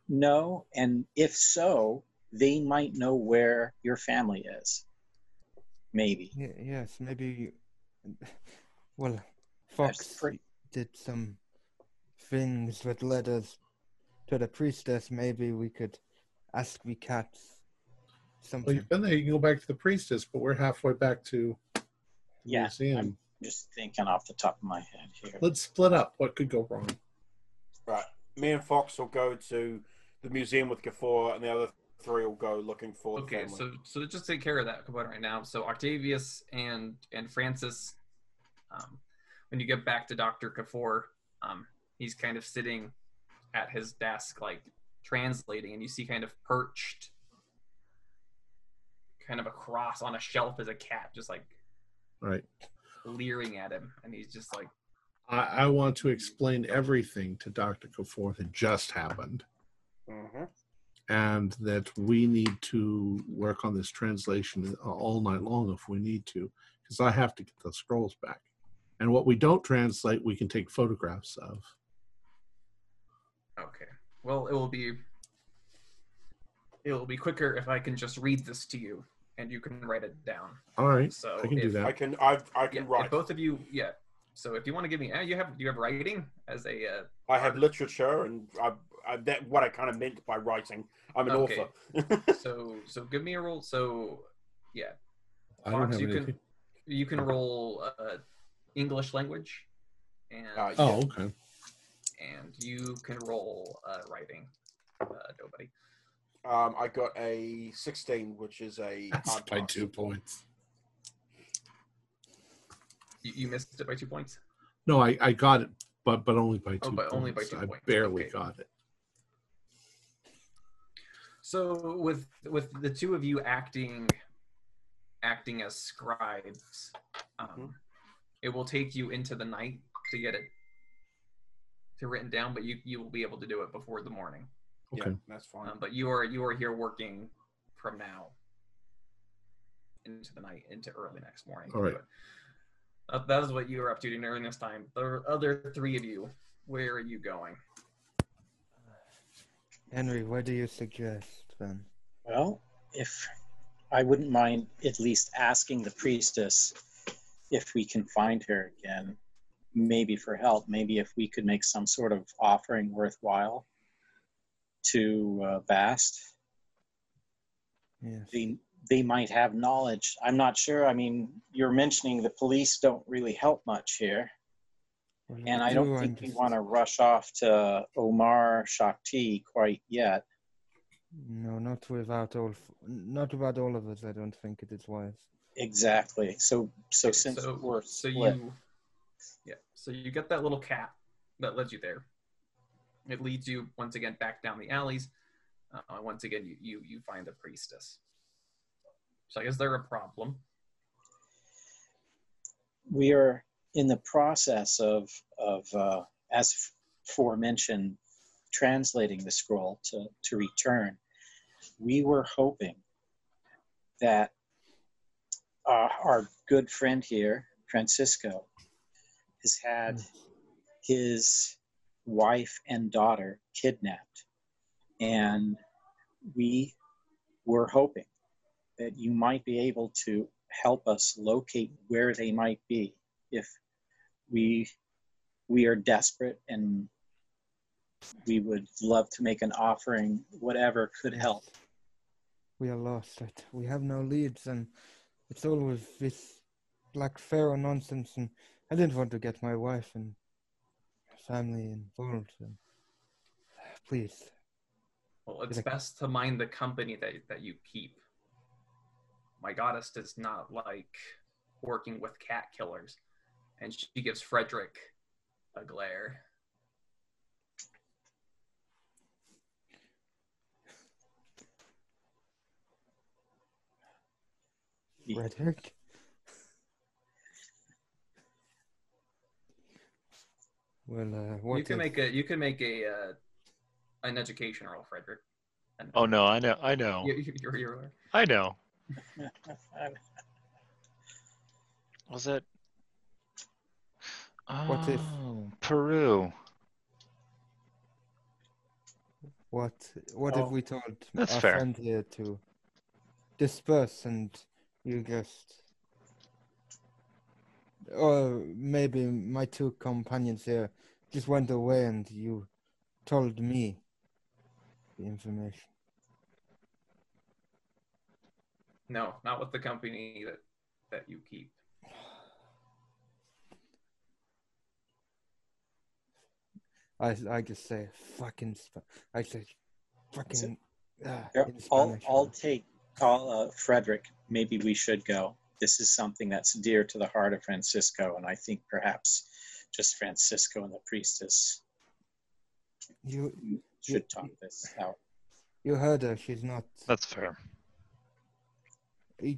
know? And if so, they might know where your family is. Maybe. Yes, maybe. Well, Fox pretty- did some things that led us to the priestess. Maybe we could ask the cats Well, you've been there. You can go back to the priestess, but we're halfway back to the Yeah, museum. just thinking off the top of my head here. Let's split up. What could go wrong? Right. Me and Fox will go to the museum with Kafour, and the other three will go looking for. the Okay, family. so so just take care of that component right now. So Octavius and and Francis, um, when you get back to Doctor Kafour, um, he's kind of sitting at his desk, like translating, and you see kind of perched, kind of across on a shelf as a cat, just like Right. leering at him, and he's just like, I, I want to explain everything to Dr. Coforth that just happened Mhm. and that we need to work on this translation all night long if we need to, because I have to get the scrolls back. And what we don't translate, we can take photographs of. okay, well, it will be. It will be quicker if I can just read this to you, and you can write it down. All right, So I can do that. I can. I've, I can if write. both of you, yeah. So if you want to give me, uh, you have do you have writing as a uh, I have literature, and I. I that what I kind of meant by writing. I'm an Okay. author. so so give me a roll. So yeah, I don't Fox, have you anything. can you can roll uh, English language, and Uh, Oh, okay. and you can roll uh, writing. Uh, nobody. Um, I got a 16, which is a That's hard by pass. two points. You, you missed it by two points. No, I, I got it, but but only by two Oh, but points. only by two I points. barely Okay. got it. So with with the two of you acting acting as scribes, um, Mhm. it will take you into the night to get it to written down, but you you will be able to do it before the morning. Okay. Yeah, that's fine. Um, but you are you are here working from now into the night into early next morning. All right. But that, that is what you are up to during this time. The other three of you, where are you going? Henry, what do you suggest then? Well, if I wouldn't mind at least asking the priestess if we can find her again, maybe for help, maybe if we could make some sort of offering worthwhile to uh, Bast. Yes. They, they might have knowledge. I'm not sure. I mean, you're mentioning the police don't really help much here. Well, And I do don't think we want to rush off to Omar Shakti quite yet. No, not without all. Not without all of us. I don't think it is wise. Exactly. So, so since so, we're so split, you yeah so you get that little cat that led you there it leads you once again back down the alleys uh, once again you, you you find the priestess. So is there a problem. We are in the process of of uh, as aforementioned translating the scroll to to return. We were hoping that uh, our good friend here francisco has had his wife and daughter kidnapped and we were hoping that you might be able to help us locate where they might be if we we are desperate and we would love to make an offering whatever could help We are lost. Right? We have no leads, and it's with this Black Pharaoh nonsense. And I didn't want to get my wife and family involved. And please, well it's best to mind the company that, that you keep my goddess does not like working with cat killers and she gives frederick a glare Frederick. Well, uh, you can if- make a you can make a uh, an education roll frederick Oh no, I know, I know, you, you- you're, you're, I know. Was it? What if- Oh, Peru? What what Oh, if we told that's our fair. friend here to disperse and you just or maybe my two companions here just went away and you told me the information. No, not with the company that, that you keep. I, I just say fucking I say fucking. Uh, I'll, I'll take call uh, Frederick. Maybe we should go. This is something that's dear to the heart of Francisco, and I think perhaps just Francisco and the priestess You should talk this out. you heard her. She's not. That's fair.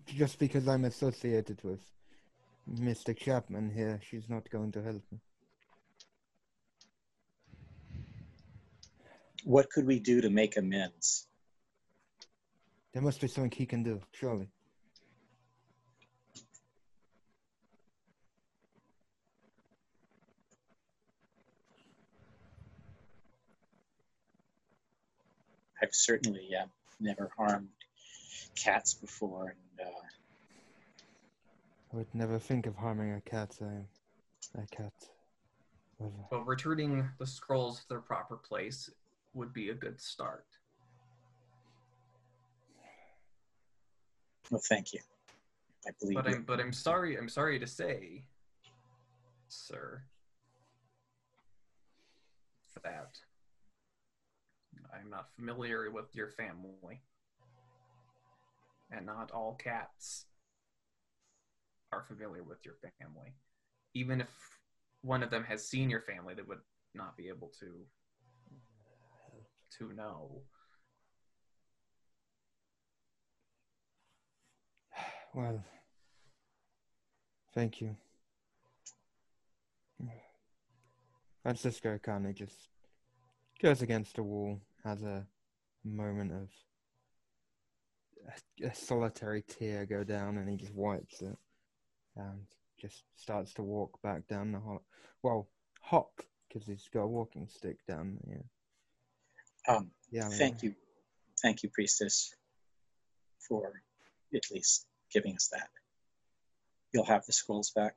Just because I'm associated with Mr. Chapman here, she's not going to help me. What could we do to make amends? There must be something he can do, surely. I've certainly uh, never harmed cats before, and uh, I would never think of harming a cat. I am a cat. lover. Well, returning the scrolls to their proper place would be a good start. well, thank you. I believe But you. I'm but I'm sorry I'm sorry to say, sir, that I'm not familiar with your family. And not all cats are familiar with your family. Even if one of them has seen your family, they would not be able to to know. Well, thank you. Francisco kind of just goes against the wall, has a moment of a, a solitary tear go down, and he just wipes it and just starts to walk back down the hall. Well, hop because he's got a walking stick down. Yeah, Um, yeah. I mean, thank you, thank you, priestess, for at least giving us that. You'll have the scrolls back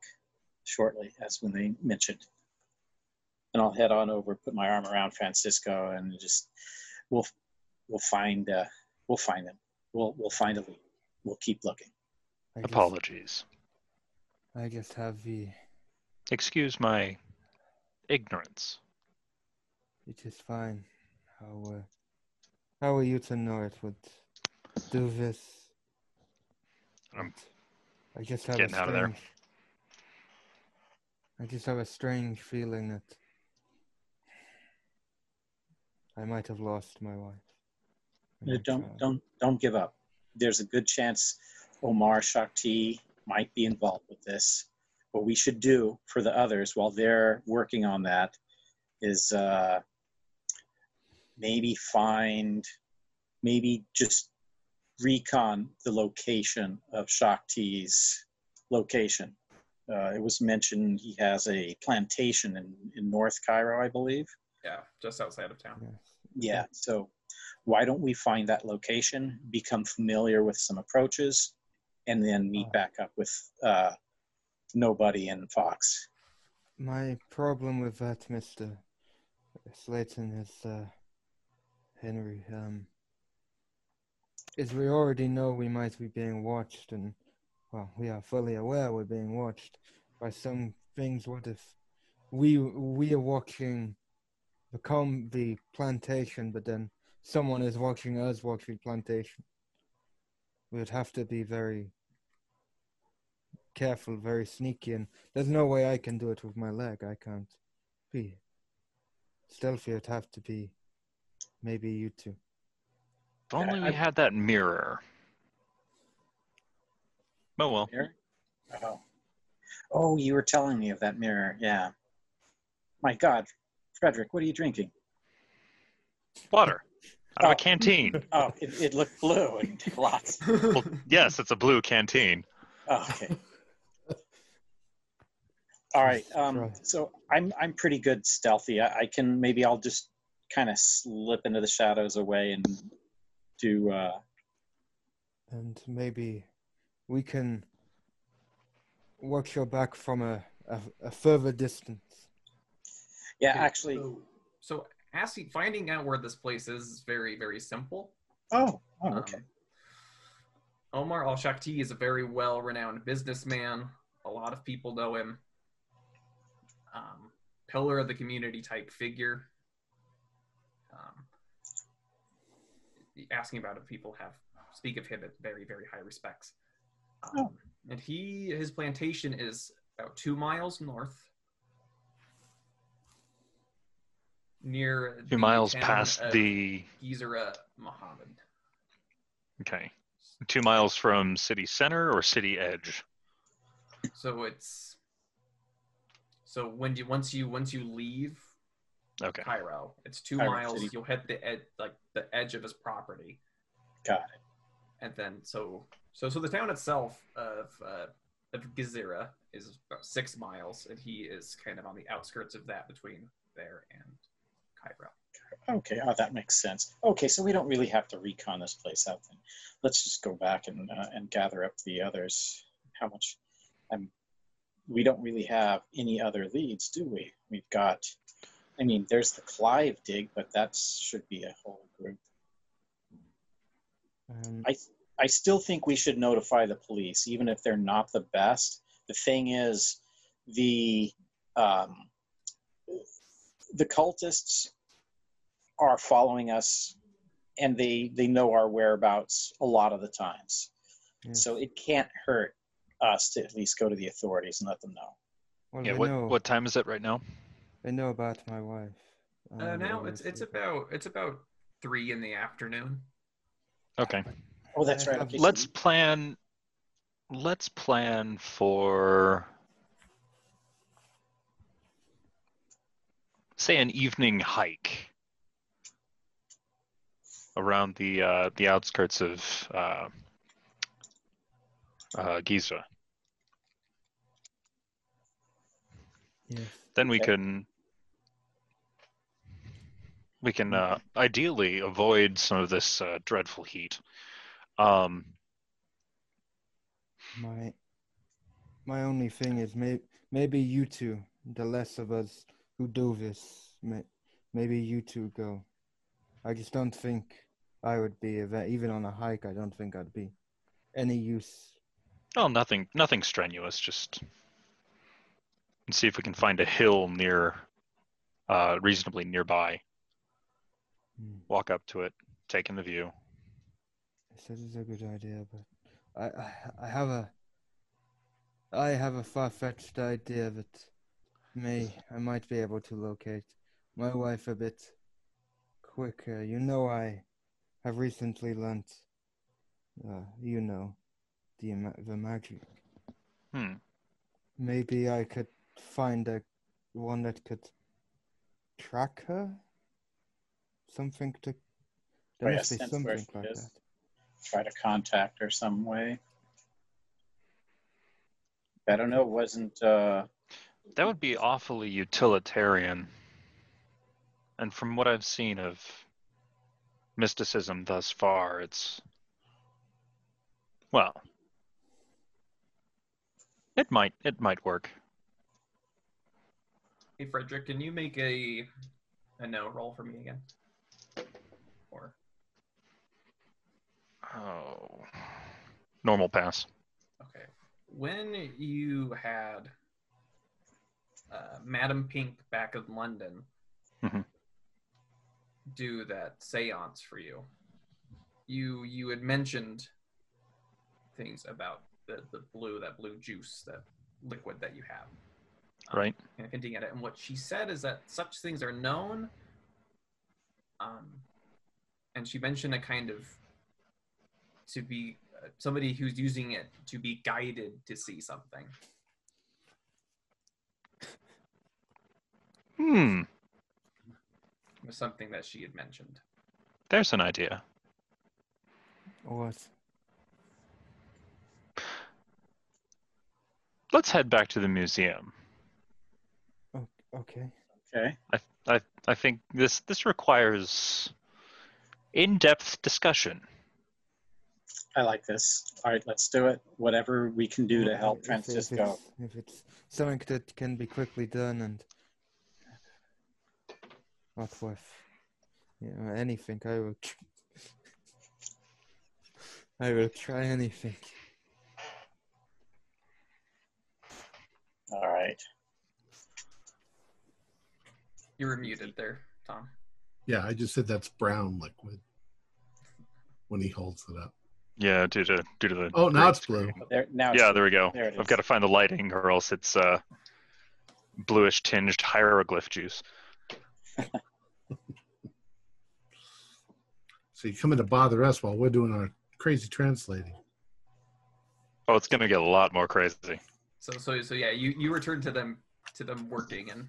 shortly, as when they mentioned. And I'll head on over, put my arm around Francisco, and just we'll we'll find uh, we'll find them. We'll we'll find a lead. We'll keep looking. I just, Apologies. I just have the. Excuse my ignorance. It is fine. How uh, how are you to know it would do this? I'm I just have getting a out of there. strange. I just have a strange feeling that I might have lost my wife. Uh, Don't child. don't don't give up. There's a good chance Omar Shakti might be involved with this. What we should do for the others while they're working on that is uh, maybe find, maybe just recon the location of Shakti's location. Uh, it was mentioned he has a plantation in, in North Cairo, I believe. Yeah, just outside of town. Yeah. So why don't we find that location, become familiar with some approaches, and then meet Oh. back up with uh, Nobody and Fox? My problem with that, Mister Slayton, is uh, Henry. Um, is we already know we might be being watched, and well, we are fully aware we're being watched by some things. What if we we are watching become the plantation, but then someone is watching us watch the plantation? We would have to be very careful, very sneaky, and there's no way I can do it with my leg. I can't be stealthy. It'd have to be maybe you two. If only we had that mirror. Oh well. Mirror? Oh. Oh, you were telling me of that mirror. Yeah. My God, Frederick, what are you drinking? Water. Out of Oh. a canteen. Oh, it, it looked blue and lots. Well, yes, it's a blue canteen. Oh, okay. All right. Um, so I'm I'm pretty good stealthy. I, I can maybe I'll just kind of slip into the shadows away and do. Uh, And maybe we can watch your back from a, a, a further distance. Yeah, Okay, actually. So, so asking, finding out where this place is is very, very simple. Oh, oh, okay. Um, Omar Al Shakti is a very well renowned businessman. A lot of people know him. Um, pillar of the community type figure. um, asking about if people have speak of him at very very high respects. Um, Oh. And he his plantation is about two miles north, near Two the miles town past of the. Gezira Muhammad. Okay. Two miles from city center or city edge. So it's so when you once you once you leave Okay. Cairo, it's two Cairo miles. City. You'll hit the ed like the edge of his property, Got it. and then so so so the town itself of uh, of Gezira is about six miles, and he is kind of on the outskirts of that between there and Cairo. Okay, oh, that makes sense. Okay, so we don't really have to recon this place out then. Let's just go back and uh, and gather up the others. How much? I'm. We don't really have any other leads, do we? We've got. I mean, there's the Clive dig, but that should be a whole group. Um, I I still think we should notify the police, even if they're not the best. The thing is, the um, the cultists are following us, and they they know our whereabouts a lot of the times. yeah. So it can't hurt us to at least go to the authorities and let them know. well, Yeah. I What know, what time is it right now? I know about my wife. Uh, Um, now it's it's obviously. about it's about three in the afternoon. Okay. Oh, that's right. Okay, Let's plan. Let's plan for. Say an evening hike around the uh, the outskirts of uh, uh, Giza. Yes. Then we Okay. can we can uh, ideally avoid some of this uh, dreadful heat. Um, My my only thing is may, maybe you two, the less of us who do this, may, maybe you two go. I just don't think I would be even on a hike. I don't think I'd be any use. Oh, nothing nothing strenuous. Just see if we can find a hill near, uh, reasonably nearby. Hmm. Walk up to it, take in the view. This is a good idea, but I I, I have a I have a far fetched idea that may I might be able to locate my wife a bit quicker. You know I have recently learnt uh, you know the the magic. Hmm. Maybe I could find a one that could track her. Something to there must be something like is. that. try to contact her some way. I don't know. It wasn't. Uh, That would be awfully utilitarian. And from what I've seen of mysticism thus far, it's well, it might it might work. Hey Frederick, can you make a a no roll for me again? Or Oh, normal pass. okay, when you had uh, Madam Pink back in London Mhm. Do that séance for you, you you had mentioned things about the the blue that blue juice that liquid that you have. Um, Right. kind of hinting at it. And what she said is that such things are known. Um, and she mentioned a kind of to be uh, somebody who's using it to be guided to see something. Hmm. Was something that she had mentioned. There's an idea. What? Let's head back to the museum. O- okay. okay. I I I think this this requires in-depth discussion. I like this. All right, let's do it. Whatever we can do to help Francisco. If it's, if it's something that can be quickly done and not worth, you know, anything, I will. tr- I will try anything. All right. You were muted there, Tom. Yeah, I just said that's brown liquid when he holds it up. Yeah, due to due to the. Oh, now green it's blue. There now. it's- Yeah, there we go. There I've got to find the lighting, or else it's uh, bluish tinged hieroglyph juice. So you come in to bother us while we're doing our crazy translating. Oh, it's gonna get a lot more crazy. So so so yeah, you you return to them to them working, and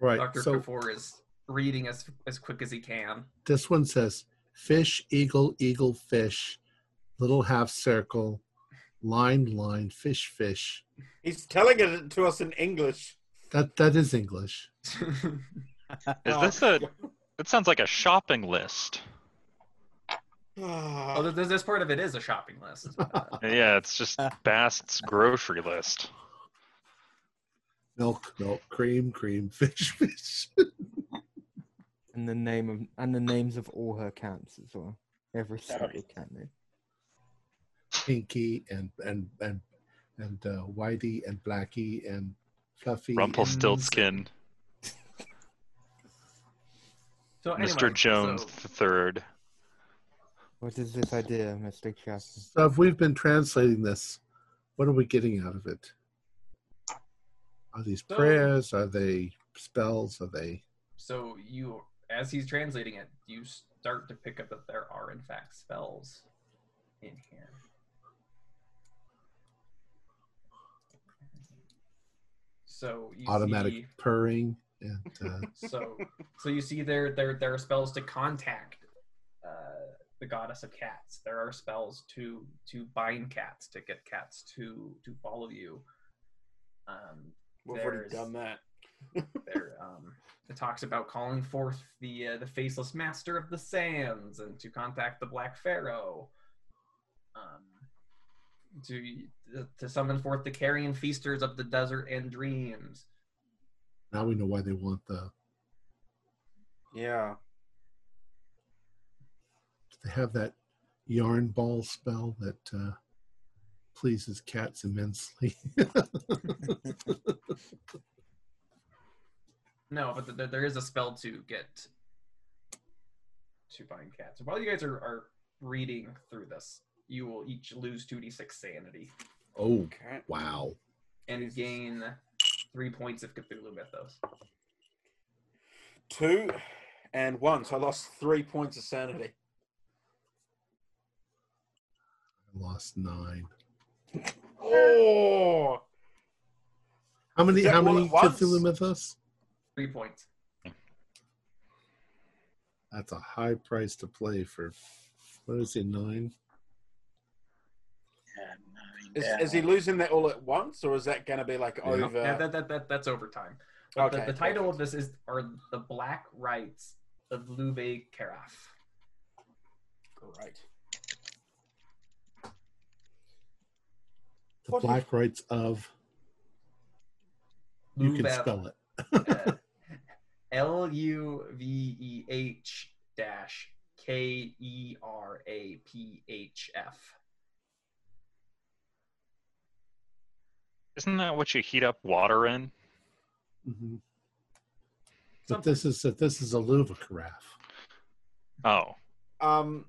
Right. Doctor So Kafour is reading as as quick as he can. this one says fish, eagle, eagle, fish, little half circle, line, line, fish, fish. He's telling it to us in English. That that is English. Is this a? It sounds like a shopping list. oh, th- th- this part of it is a shopping list. Yeah, it's just Bast's grocery list. Milk, milk, cream, cream, fish, fish. And the name of and the names of all her cats as well. Every single cat name. Pinky and and and and uh, Whitey and Blackie and Fluffy. and- Rumpelstiltskin, so anyway, Mr. Jones so- the third. What is this idea, Mr. Chapman? So if we've been translating this, what are we getting out of it? Are these So- prayers? Are they spells? Are they? So you, as he's translating it, you start to pick up that there are in fact spells in here. So you automatic see, purring and uh, so so you see there there there are spells to contact uh, the goddess of cats. There are spells to to bind cats to get cats to to follow you. Um, We've already done that. there um it talks about calling forth the uh, the faceless master of the sands and to contact the black pharaoh um to to summon forth the carrion feasters of the desert and dreams now we know why they want the. Yeah. They have that yarn ball spell that uh, pleases cats immensely. no but th- there is a spell to get to find cats while you guys are, are reading through this you will each lose 2d6 sanity oh Okay. wow! and gain three points of cthulhu mythos Two and one. So I lost three points of sanity. I lost nine. Oh. How many? How many? Cthulhu mythos? three points That's a high price to play for. What is it? Nine. Yeah, nine Is, down. is he losing that all at once, or is that going to be like Yeah. over? Yeah, that, that, that, that's overtime. But Okay, the, the title perfect. of this is are the Black Rites of Luve Caraf. Great. The What is- Black Rites of. You can spell it. L U V E H dash K E R A P H F. Isn't that what you heat up water in? hmm But this is that this is a Louvre carafe. Oh, Um,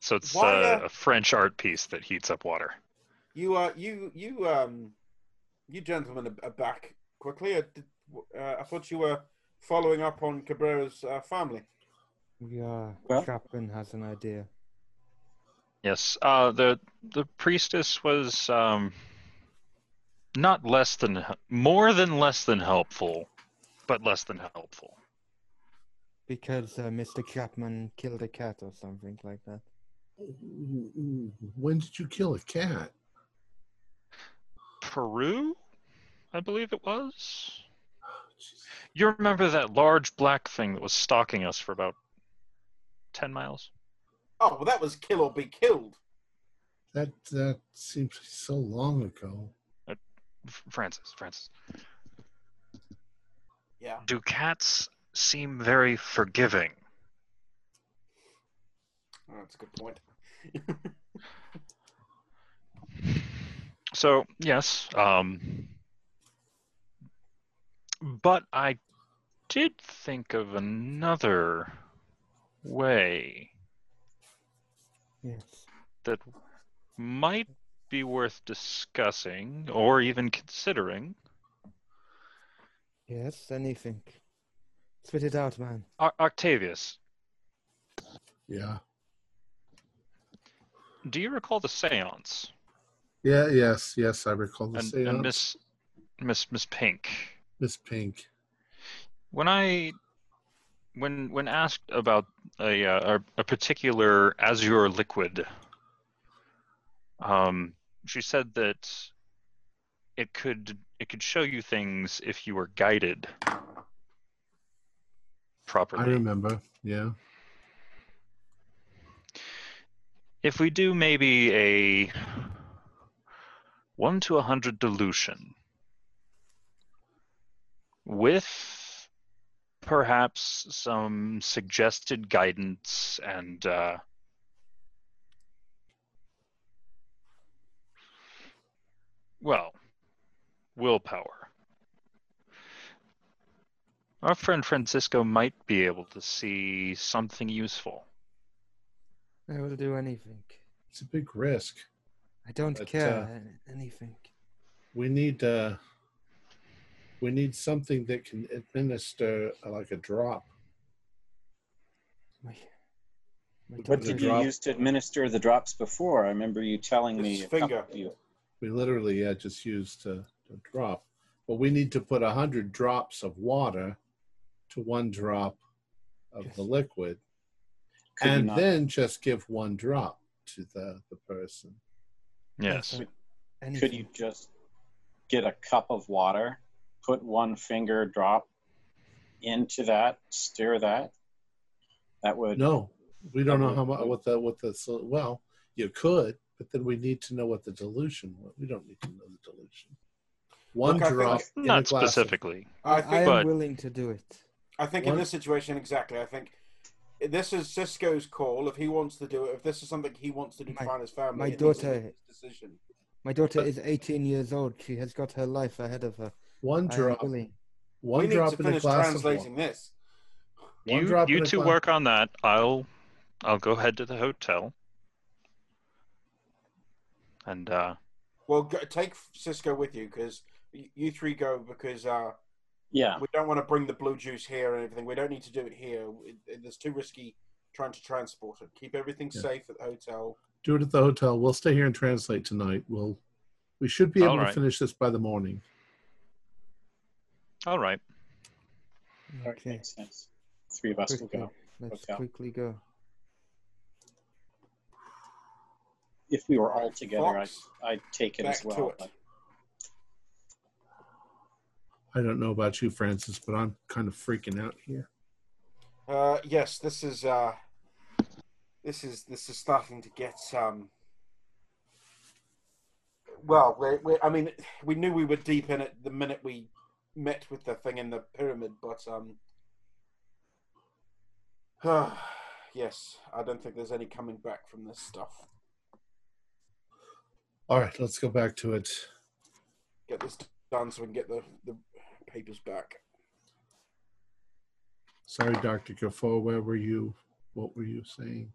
so it's Why, uh, uh, a French art piece that heats up water. you uh, you you um, you gentlemen are- are back quickly. I, did, uh, I thought you were following up on Cabrera's uh, family. Yeah, Well- Chapman has an idea. Yes, uh, the the priestess was um, not less than more than less than helpful, but less than helpful. Because uh, Mr. Chapman killed a cat or something like that. When did you kill a cat? Peru, I believe it was. You remember that large black thing that was stalking us for about ten miles? Oh, well, that was kill or be killed. That that seems so long ago. F- Francis, Francis. Yeah. Do cats seem very forgiving? Oh, that's a good point. So yes, um, but I did think of another way Yes. that might be worth discussing or even considering. Yes. Anything. Spit it out, man. O- Octavius, Yeah. do you recall the seance? Yeah. Yes. Yes. I recall the And, seance. and Miss Miss Miss Pink. Miss Pink. When I when when asked about a uh, a, a particular azure liquid, um, she said that it could it could show you things if you were guided properly. I remember. Yeah. If we do maybe a one to a hundred dilution with perhaps some suggested guidance and uh, well, willpower. Our friend Francisco might be able to see something useful. I will do anything. It's a big risk. I don't But, care. uh, anything. We need. uh We need something that can administer uh, like a drop. My, my What did you drop- use to administer the drops before? I remember you telling me. His a couple finger. you- We literally uh, just used a, a drop, but we need to put a hundred drops of water to one drop of the liquid, Could and then just give one drop to the the person. Yes. Could- Could you just get a cup of water, put one finger drop into that, stir that? That would. No, we don't know how much what the what the so- well you could, but then we need to know what the dilution. was. We don't need to know the dilution. One Look, I think- drop, in a Not glass specifically. I I, think I am But- willing to do it. I think in this situation exactly. I think this is Cisco's call. If he wants to do it, if this is something he wants to do to My- find his family, my it needs to be daughter- his decision. My daughter But- is 18 years old. She has got her life ahead of her. one I am drop, one we need drop to in a finish glass translating of water. this. One You you two work on that. I'll I'll go head to the hotel. And uh Well, go, take Cisco with you because you three go because uh, Yeah. we don't want to bring the blue juice here and everything. We don't need to do it here. It, it, it's too risky trying to transport it. Keep everything Yeah. safe at the hotel. Do it at the hotel. We'll stay here and translate tonight. We'll we should be able All to finish this by the morning. all right. All right, Okay. makes sense. Three of us will go. Let's Hotel. quickly go. If we were all together, I'd, Fox, I'd take it back as to well. it. but- I don't know about you, Francis, but I'm kind of freaking out here. Uh, yes, this is uh, this is this is starting to get um. Well, we we I mean, we knew we were deep in it the minute we met with the thing in the pyramid, but um. yes, I don't think there's any coming back from this stuff. All right, let's go back to it. Get this done so we can get the the papers back. Sorry, Doctor Kafour, where were you? What were you saying?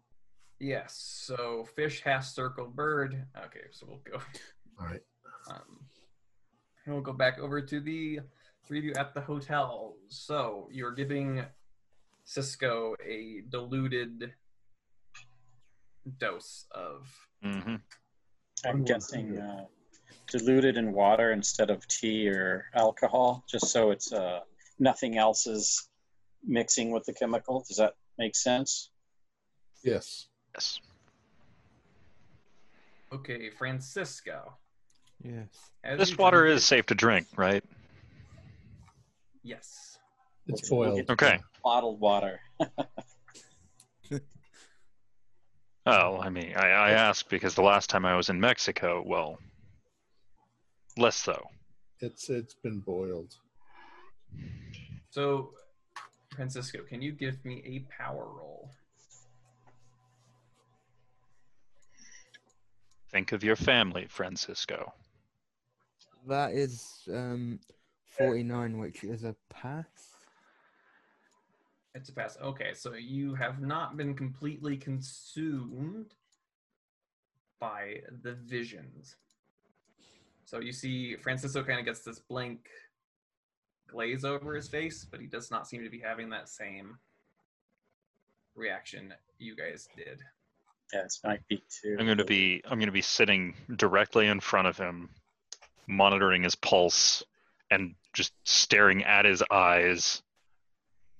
Yes. So fish, has circled bird. Okay, so we'll go. All right. Um, and we'll go back over to the three of you at the hotel. So you're giving Cisco a diluted dose of. hmm I'm guessing uh, diluted in water instead of tea or alcohol, just so it's uh, nothing else is mixing with the chemical. Does that make sense? Yes. Yes. Okay, Francisco. Yes. as This water drink is safe to drink, right? Yes. It's We'll- we'll boiled. Okay. Bottled water. Oh, I mean, I, I ask because the last time I was in Mexico, well, less so. It's it's been boiled. So, Francisco, can you give me a power roll? Think of your family, Francisco. That is um 49, which is a pass. It's a pass. Okay, so you have not been completely consumed by the visions. So you see Francisco kind of gets this blank glaze over his face, but he does not seem to be having that same reaction you guys did. Yeah, this might be too. I'm going to be I'm going to be sitting directly in front of him, monitoring his pulse and just staring at his eyes,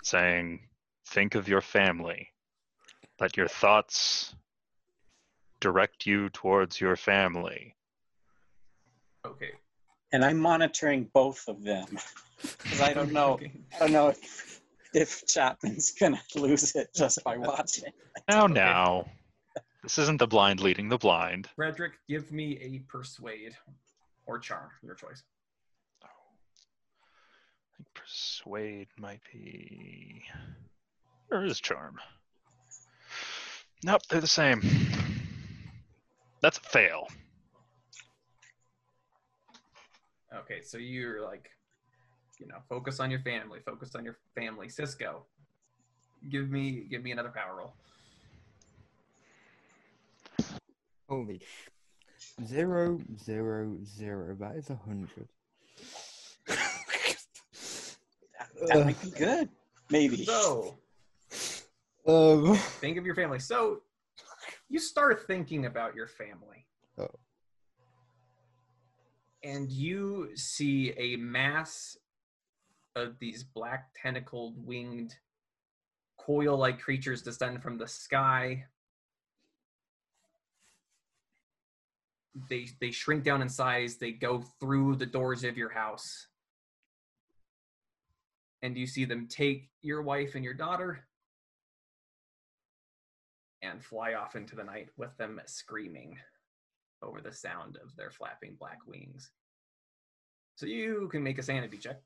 saying, "Think of your family. Let your thoughts direct you towards your family." Okay. And I'm monitoring both of them because I don't know. I don't know if, if Chapman's gonna lose it just by watching. Now, Okay. now, this isn't the blind leading the blind. Frederick, give me a persuade or charm, your choice. I think persuade might be. Or is charm? Nope, they're the same. That's a fail. Okay, so you're like, you know, focus on your family, focus on your family. Cisco, give me give me another power roll. Holy zero zero zero. That is a hundred. That might be good. Maybe. So um. think of your family. So you start thinking about your family. Oh. And you see a mass of these black tentacled winged coil like creatures descend from the sky. They they shrink down in size, they go through the doors of your house. And you see them take your wife and your daughter and fly off into the night with them screaming over the sound of their flapping black wings. So you can make a sanity check.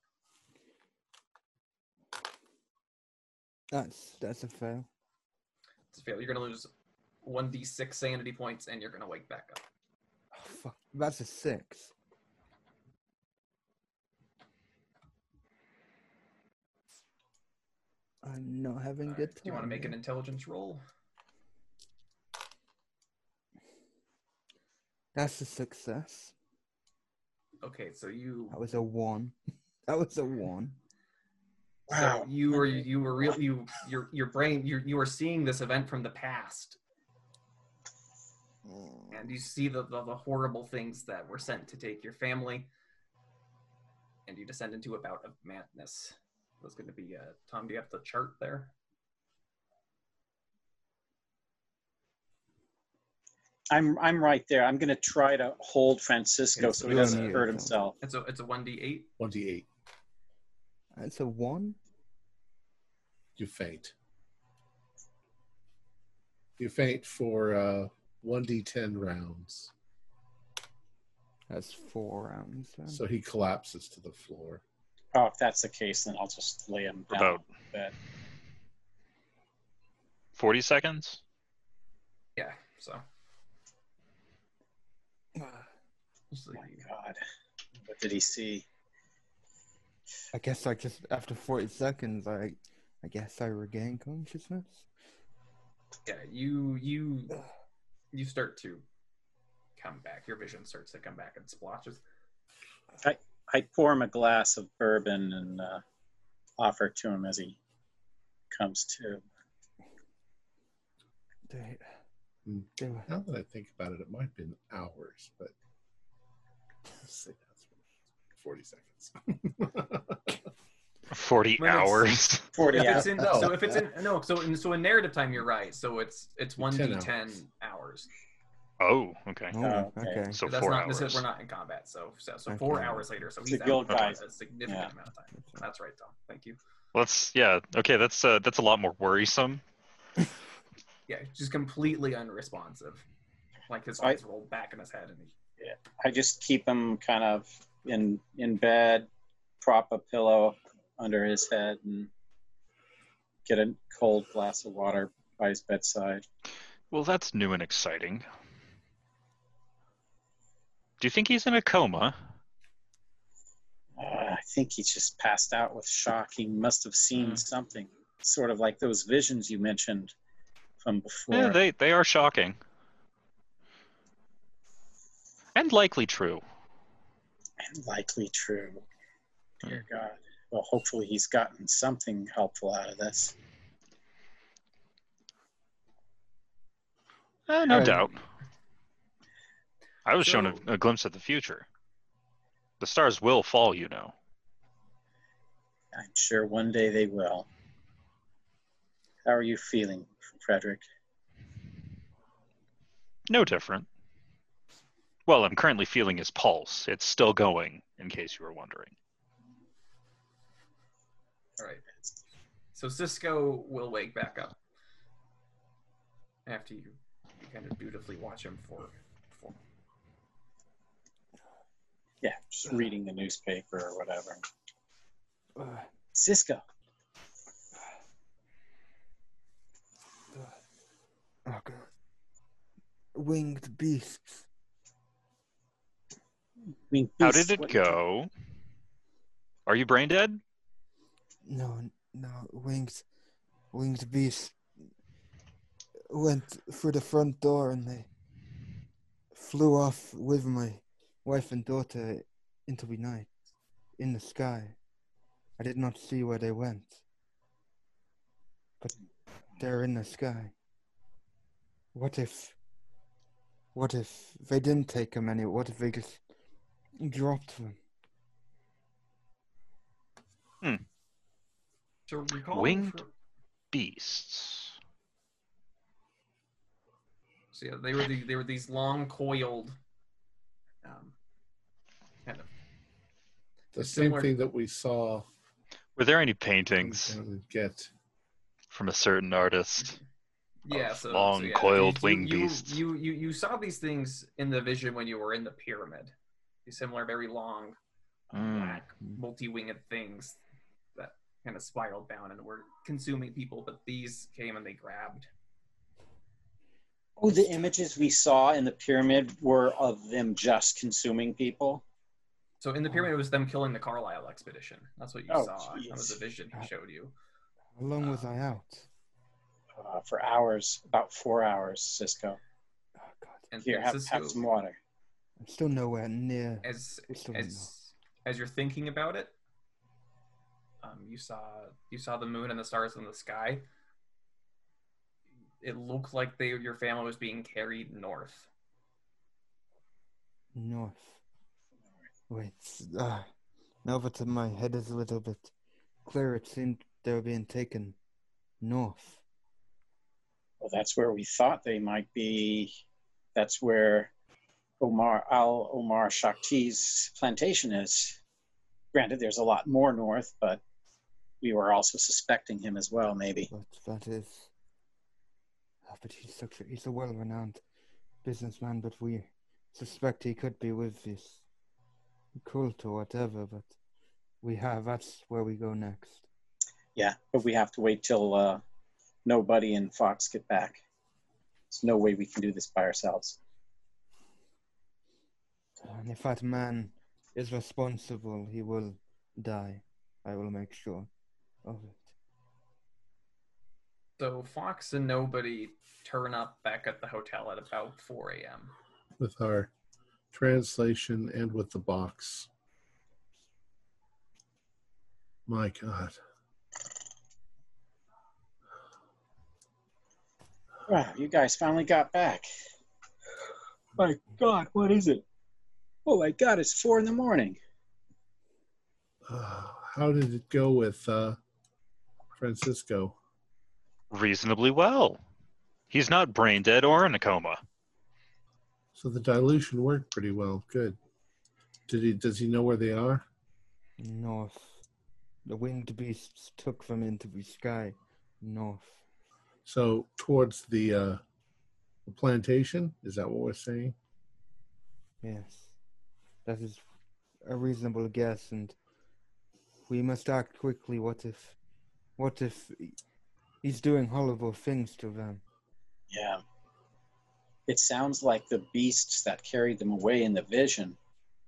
That's that's a fail. It's a fail. You're gonna lose one d6 sanity points, and you're gonna wake back up. Oh, fuck. That's a six. I'm not having Alright, good Do you want to make an intelligence roll? That's a success. Okay, so you That was a one. That was a one. so you were you were real you your your brain you you were seeing this event from the past, hmm. and you see the, the the horrible things that were sent to take your family, and you descend into a bout of madness. That's going to be uh, Tom. Do you have the chart there? I'm I'm right there. I'm gonna try to hold Francisco It's so he doesn't you, hurt himself. It's a it's a one d eight. 28. That's a one. You faint. You faint for uh, 1d10 rounds. That's four rounds. Then. So he collapses to the floor. Oh, if that's the case, then I'll just lay him down. About bed. 40 seconds? Yeah. So. Just Oh my God, what did he see? I guess I just after forty seconds, I I guess I regain consciousness. yeah, you you you start to come back. Your vision starts to come back and splotches. I pour him a glass of bourbon and uh, offer it to him as he comes to. They, they were, Now that I think about it, it might have been hours, but let's say that's 40 seconds. 40 When hours? Forty. If Yeah. it's in, No. so if it's in no, so in so in narrative time, you're right. So it's it's one d 10 ten hours. Hours. Oh, okay. oh, Oh, okay. okay. So But that's four not hours. necessarily we're not in combat. So so, so four hours later. So he's out guild for guide. a significant Yeah. amount of time. That's right, Tom. Thank you. Let's, yeah, okay, that's uh, that's a lot more worrisome. Yeah, just completely unresponsive. Like his eyes rolled back in his head, and he, I just keep him kind of in in bed, prop a pillow under his head, and get a cold glass of water by his bedside. Well, that's new and exciting. Do you think he's in a coma? Uh, I think he just passed out with shock. He must have seen Hmm. something. sort of like those visions you mentioned from before. Yeah, they they are shocking. And likely true. and likely true. Dear God. Well, hopefully he's gotten something helpful out of this. Eh, no Alright. doubt. I was shown a, a glimpse of the future. The stars will fall, you know. I'm sure one day they will. How are you feeling, Frederick? No different. Well, I'm currently feeling his pulse. It's still going, in case you were wondering. All right. So Cisco will wake back up after you, you kind of dutifully watch him for, for Yeah, just reading the newspaper or whatever. Uh, Cisco, oh god. Winged beasts. Winged How did it what- go? Are you brain dead? No, no, winged, winged beasts went through the front door and they flew off with my wife and daughter into the night in the sky. I did not see where they went, but they're in the sky. What if, what if they didn't take them anywhere? What if they just dropped them? So Winged for- Beasts. so yeah, they were the, they were these long coiled, um, kind of The same similar- thing that we saw Were there any paintings Get. from a certain artist? yeah, so, long, so yeah, coiled you, winged you, beasts. You, you you saw these things in the vision when you were in the pyramid. These similar, very long, Mm. black, multi-winged things that kind of spiraled down and were consuming people. But these came and they grabbed. Oh, the images we saw in the pyramid were of them just consuming people. So in the pyramid, it was them killing the Carlyle expedition. That's what you Oh, saw. That was the vision he showed you. How long was I out? Uh, for hours, about four hours, Cisco. Oh god, And Here, have, Cisco, have some water. I'm still nowhere near. as We still don't as as you're thinking about it, um, you saw you saw the moon and the stars in the sky. It looked like they your family was being carried north. North. Wait, uh, now that my head is a little bit clearer, it seemed they were being taken north. Well, that's where we thought they might be. That's where Omar Al Omar Shakti's plantation is. Granted, there's a lot more north, but we were also suspecting him as well, maybe. But that is. Ah, but he's such a, he's a well-renowned businessman. But we suspect he could be with this cult or whatever. But we have that's where we go next. Yeah, but we have to wait till uh, nobody and Fox get back. There's no way we can do this by ourselves. And if that man is responsible, he will die. I will make sure of it. So Fox and nobody turn up back at the hotel at about 4 a.m. with our translation and with the box. My God. Wow, you guys finally got back. My God, what is it? Oh my God, it's four in the morning. Uh, how did it go with uh, Francisco? Reasonably well. He's not brain dead or in a coma. So the dilution worked pretty well. Good. Did he? Does he know where they are? North. The winged beasts took them into the sky. North. So towards the uh, the plantation. Is that what we're saying? Yes. That is a reasonable guess, and we must act quickly. What if. What if he's doing horrible things to them? Yeah. It sounds like the beasts that carried them away in the vision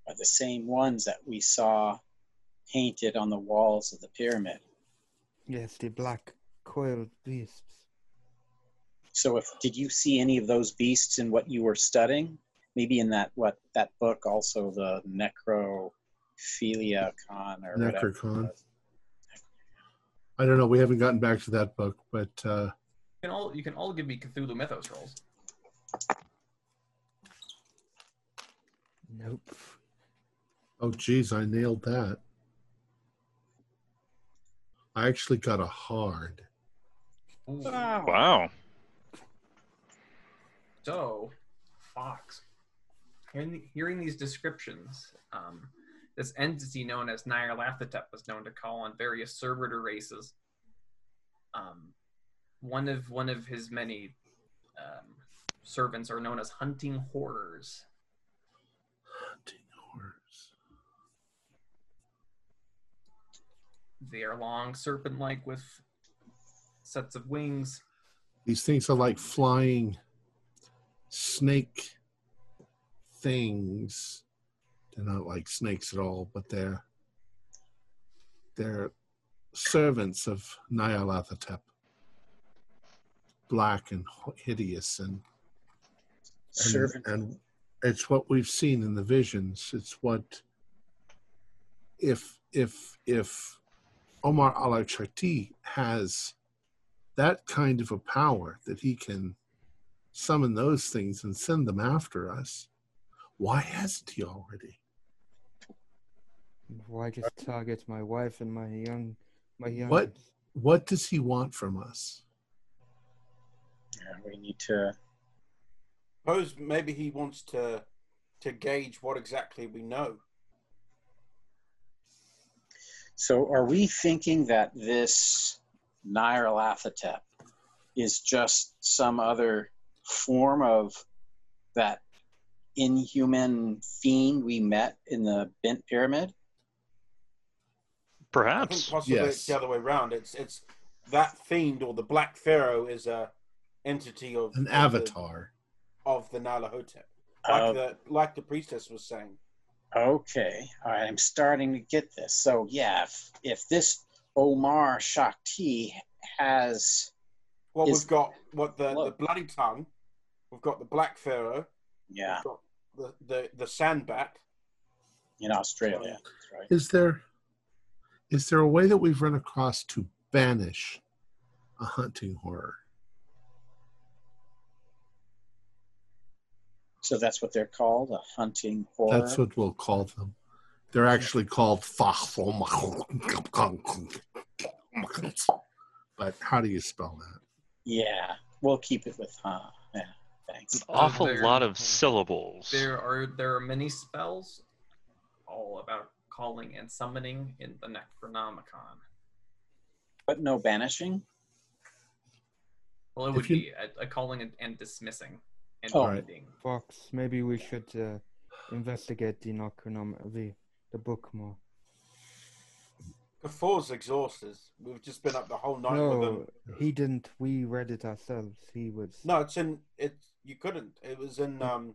are the same ones that we saw painted on the walls of the pyramid. Yes, the black coiled beasts. So, if did you see any of those beasts in what you were studying? Maybe in that what that book also the Necrophilia Con or whatever. Necrocon. I don't know. We haven't gotten back to that book, but uh, You can all you can all give me Cthulhu Mythos rolls. Nope. oh, geez, I nailed that. I actually got a hard. Ooh. Wow. So, Fox, hearing, hearing these descriptions, um, this entity known as Nyarlathotep was known to call on various servitor races. Um, one of one of his many um, servants are known as hunting horrors. Hunting horrors. They are long, serpent-like, with sets of wings. These things are like flying snake things. They're not like snakes at all, but they're they're servants of Nyarlathotep. Black and hideous and, Servant. and it's what we've seen in the visions it's what if if if omar al-Shakti has that kind of a power that he can summon those things and send them after us why hasn't he already Why just target my wife and my young, my young? What? what does he want from us Yeah, we need to. Suppose maybe he wants to to gauge what exactly we know. So, are we thinking that this Nyarlathotep is just some other form of that inhuman fiend we met in the Bent Pyramid? I think Perhaps. possibly Yes. it's the other way around. It's it's that fiend or the Black Pharaoh is a entity of an of avatar the, of the Nyarlathotep, like Uh, the like the priestess was saying. Okay, all right, I'm starting to get this. So, yeah, if, if this Omar Shakti has, Well, is- we've got what the, the bloody tongue. We've got the Black Pharaoh. yeah, We've got the the the sandbat. in Australia, right. is there is there a way that we've run across to banish a hunting horror So that's what they're called, a hunting horror. That's what we'll call them. They're actually called But how do you spell that? yeah, we'll keep it with huh. Yeah, thanks. An awful there- lot of syllables. There are there are many spells, all about calling and summoning in the Necronomicon. But no banishing. Well, it would you- be a, a calling and, and dismissing and Oh. ending. Fox, maybe we should uh, investigate the Necronom, the the book more. Kafour's exhausted. We've just been up the whole night with him. No, he didn't. We read it ourselves. He was. No, it's in it. You couldn't. It was in um.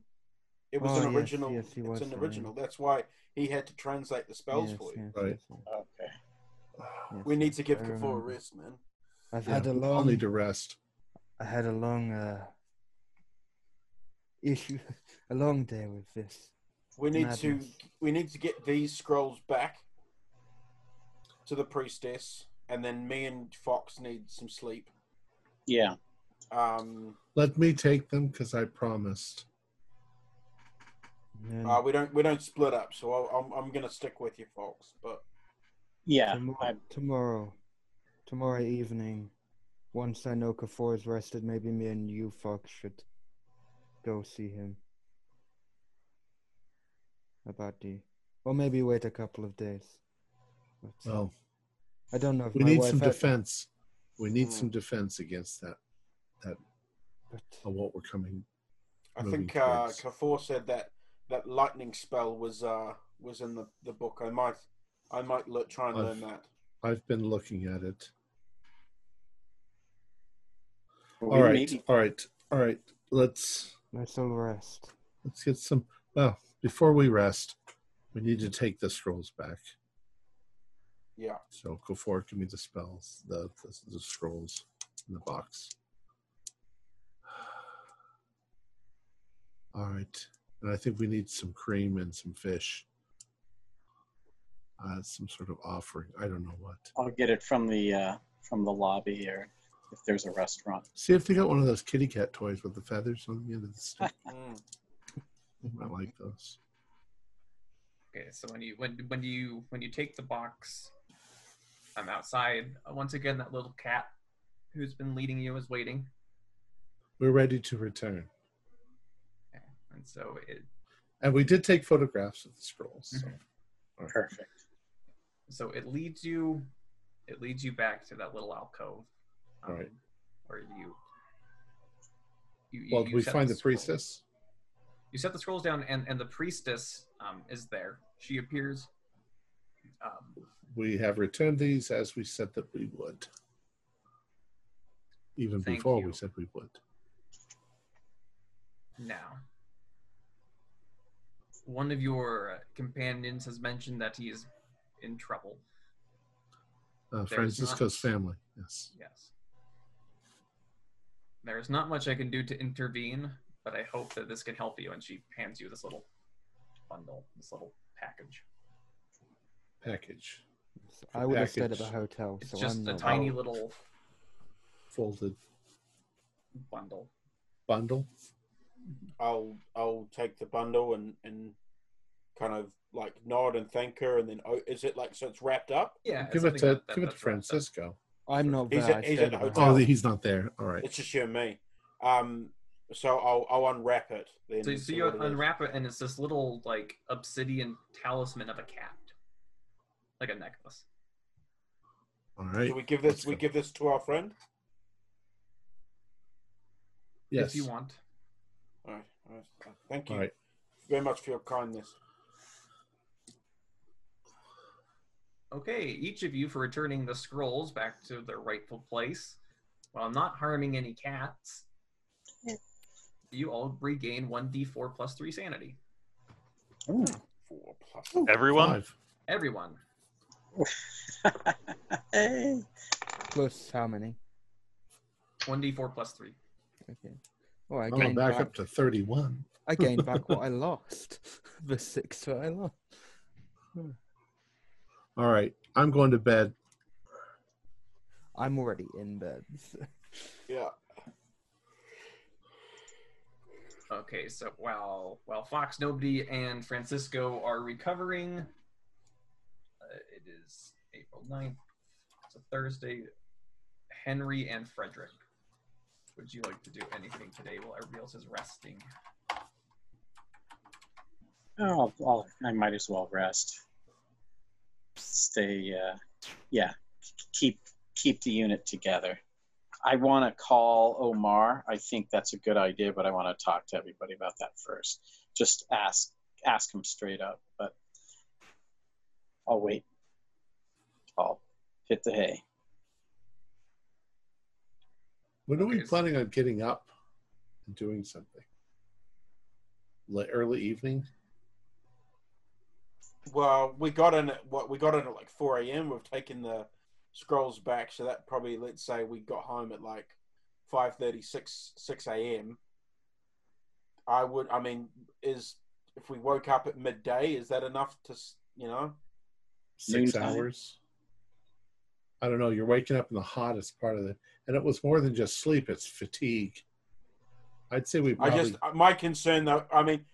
It was Oh, an original. yes, he was it's an saying. original. That's why he had to translate the spells yes, for you. yes, Right. yes, yes, Okay. yes, We need to give I Gafor a rest, man. I've Yeah, had a we all long. need to rest. I had a long uh, issue, a long day with this. We need to. We need to get these scrolls back to the priestess, and then me and Fox need some sleep. Yeah. Um, Let me take them because I promised. And then uh, we don't. We don't split up, so I'll, I'm. I'm gonna stick with you, Fox. But Yeah. tomorrow, I, tomorrow, tomorrow evening, once I know Kafour is rested, maybe me and you, Fox, should go see him about the, or maybe wait a couple of days. But, Well, I don't know if we my need wife some had- defense. We need Hmm. some defense against that, but of what we're coming. I Moving think uh, towards. Kafour said that that lightning spell was uh was in the, the book. I might I might look, try and I've- learn that. I've been looking at it. we all right, all right, all right. Let's let's all rest. let's get some. Well, before we rest, we need to take the scrolls back. Yeah. So go forward, give me the spells, the, the, the scrolls in the box. All right. And I think we need some cream and some fish. Uh, some sort of offering. I don't know what. I'll get it from the uh, from the lobby or if there's a restaurant. See if they got one of those kitty cat toys with the feathers on the end of the stick. Mm. I like those. Okay, so when you when when you when you take the box, I'm outside. Uh, once again, that little cat who's been leading you is waiting, We're ready to return. Okay, and so it And we did take photographs of the scrolls. So. Perfect. so it leads you it leads you back to that little alcove, um, All right. where you. you Well, you we find the scrolls. priestess. You set the scrolls down, and and the priestess um, is there. She appears. Um, We have returned these as we said that we would. Even before you. we said we would. now. One of your uh, companions has mentioned that he is in trouble. Uh, Francisco's not- family. Yes. Yes. There's not much I can do to intervene, but I hope that this can help you. And she hands you this little bundle, this little package. Package. I would have stayed at the hotel, It's so just I'm a tiny Oh. little Folded bundle. bundle. I'll I'll take the bundle and and kind of like nod and thank her, and then oh, is it like so it's wrapped up? Yeah. give it to that- that- give it to that's up. Francisco. I'm not He's there. at- I he's at the hotel. Oh, he's not there. All right. It's just you and me. Um, so I'll I'll unwrap it. Then So, so you what it is. unwrap it, and it's this little like obsidian talisman of a cat, like a necklace. All right. Do we give this Let's we go. give this to our friend? Yes. If you want. All right. All right. Thank you All right. very much for your kindness. Okay, each of you for returning the scrolls back to their rightful place while not harming any cats. You all regain 1d4 plus 3 sanity. Ooh. Four plus. Ooh, Everyone? five. Everyone. hey. Plus how many? 1d4 plus 3. Okay. Oh, I I'm gained back back. up to 31. I gained back what I lost. the six that I lost. Hmm. All right. I'm going to bed. I'm already in bed. Yeah. Okay, so while while Fox, Nobody, and Francisco are recovering, uh, it is April 9th. It's a Thursday. Henry and Frederick, would you like to do anything today while everybody else is resting? Oh, I'll, I might as well rest. Stay, uh, yeah, keep keep the unit together. I want to call Omar. I think that's a good idea, but I want to talk to everybody about that first. Just ask ask him straight up, but I'll wait. I'll hit the hay. When are we planning on getting up and doing something? Late, early evening? Well, we got in at what we got in at like four a.m. We've taken the scrolls back, so that probably let's say we got home at like five thirty six six a.m. I would. I mean, is if we woke up at midday, is that enough to you know? Six Noontime. hours? I don't know. You're waking up in the hottest part of it. And it was more than just sleep, it's fatigue. I'd say we I just uh, my concern though. I mean,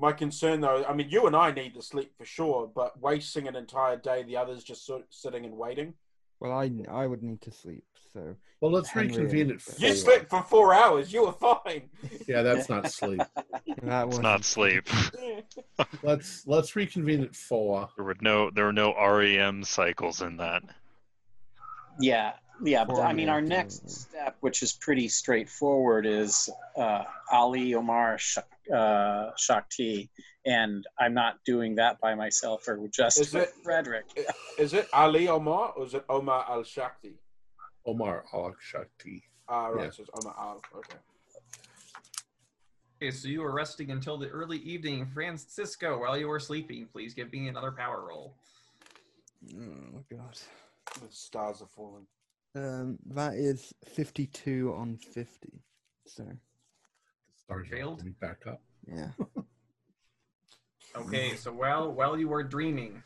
my concern though. I mean, you and I need to sleep for sure, but wasting an entire day, the others just sort sitting and waiting. Well, I I would need to sleep, so well, let's Henry reconvene and- at four. You slept for four hours. You were fine. Yeah, that's not sleep. that was not sleep. let's let's reconvene at four. There were no there were no REM cycles in that. Yeah, yeah. But I mean, our Formula, next step, which is pretty straightforward, is uh, Ali Omar Shak- uh, Shakti, and I'm not doing that by myself or just Is with it- Frederick. Is it Ali Omar or is it Omar Al Shakti? Omar Al Shakti. Ah, right. Yeah. So it's Omar Al. Okay. Okay, so you were resting until the early evening. Francisco, while you were sleeping, please give me another power roll. Oh my god. The stars are falling. Um, that is fifty-two on fifty. So Stars are Failed? coming back up. yeah. Okay, so while while you are dreaming,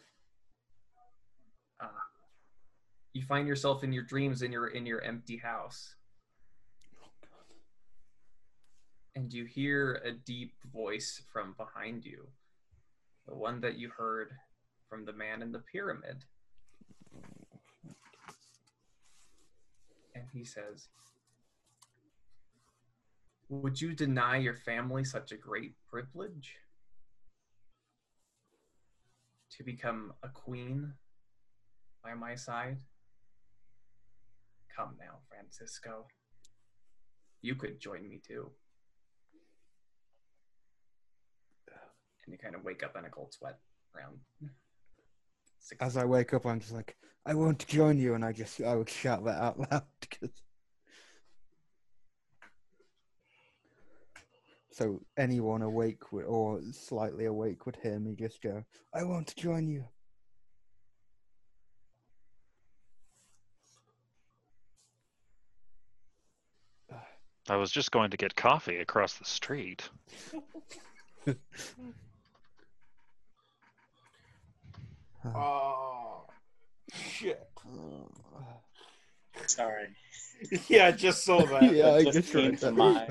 uh, you find yourself in your dreams in your in your empty house, and you hear a deep voice from behind you, the one that you heard from the man in the pyramid, he says. Would you deny your family such a great privilege? to become a queen by my side? Come now, Francisco. You could join me too. And you kind of wake up in a cold sweat around six. As I wake up, I'm just like, I won't join you, and I just I would shout that out loud. 'cause- So anyone awake would, or slightly awake would hear me just go, "I won't join you." I was just going to get coffee across the street. Oh, shit. Sorry. yeah, I just saw that. yeah, I It just came to that. my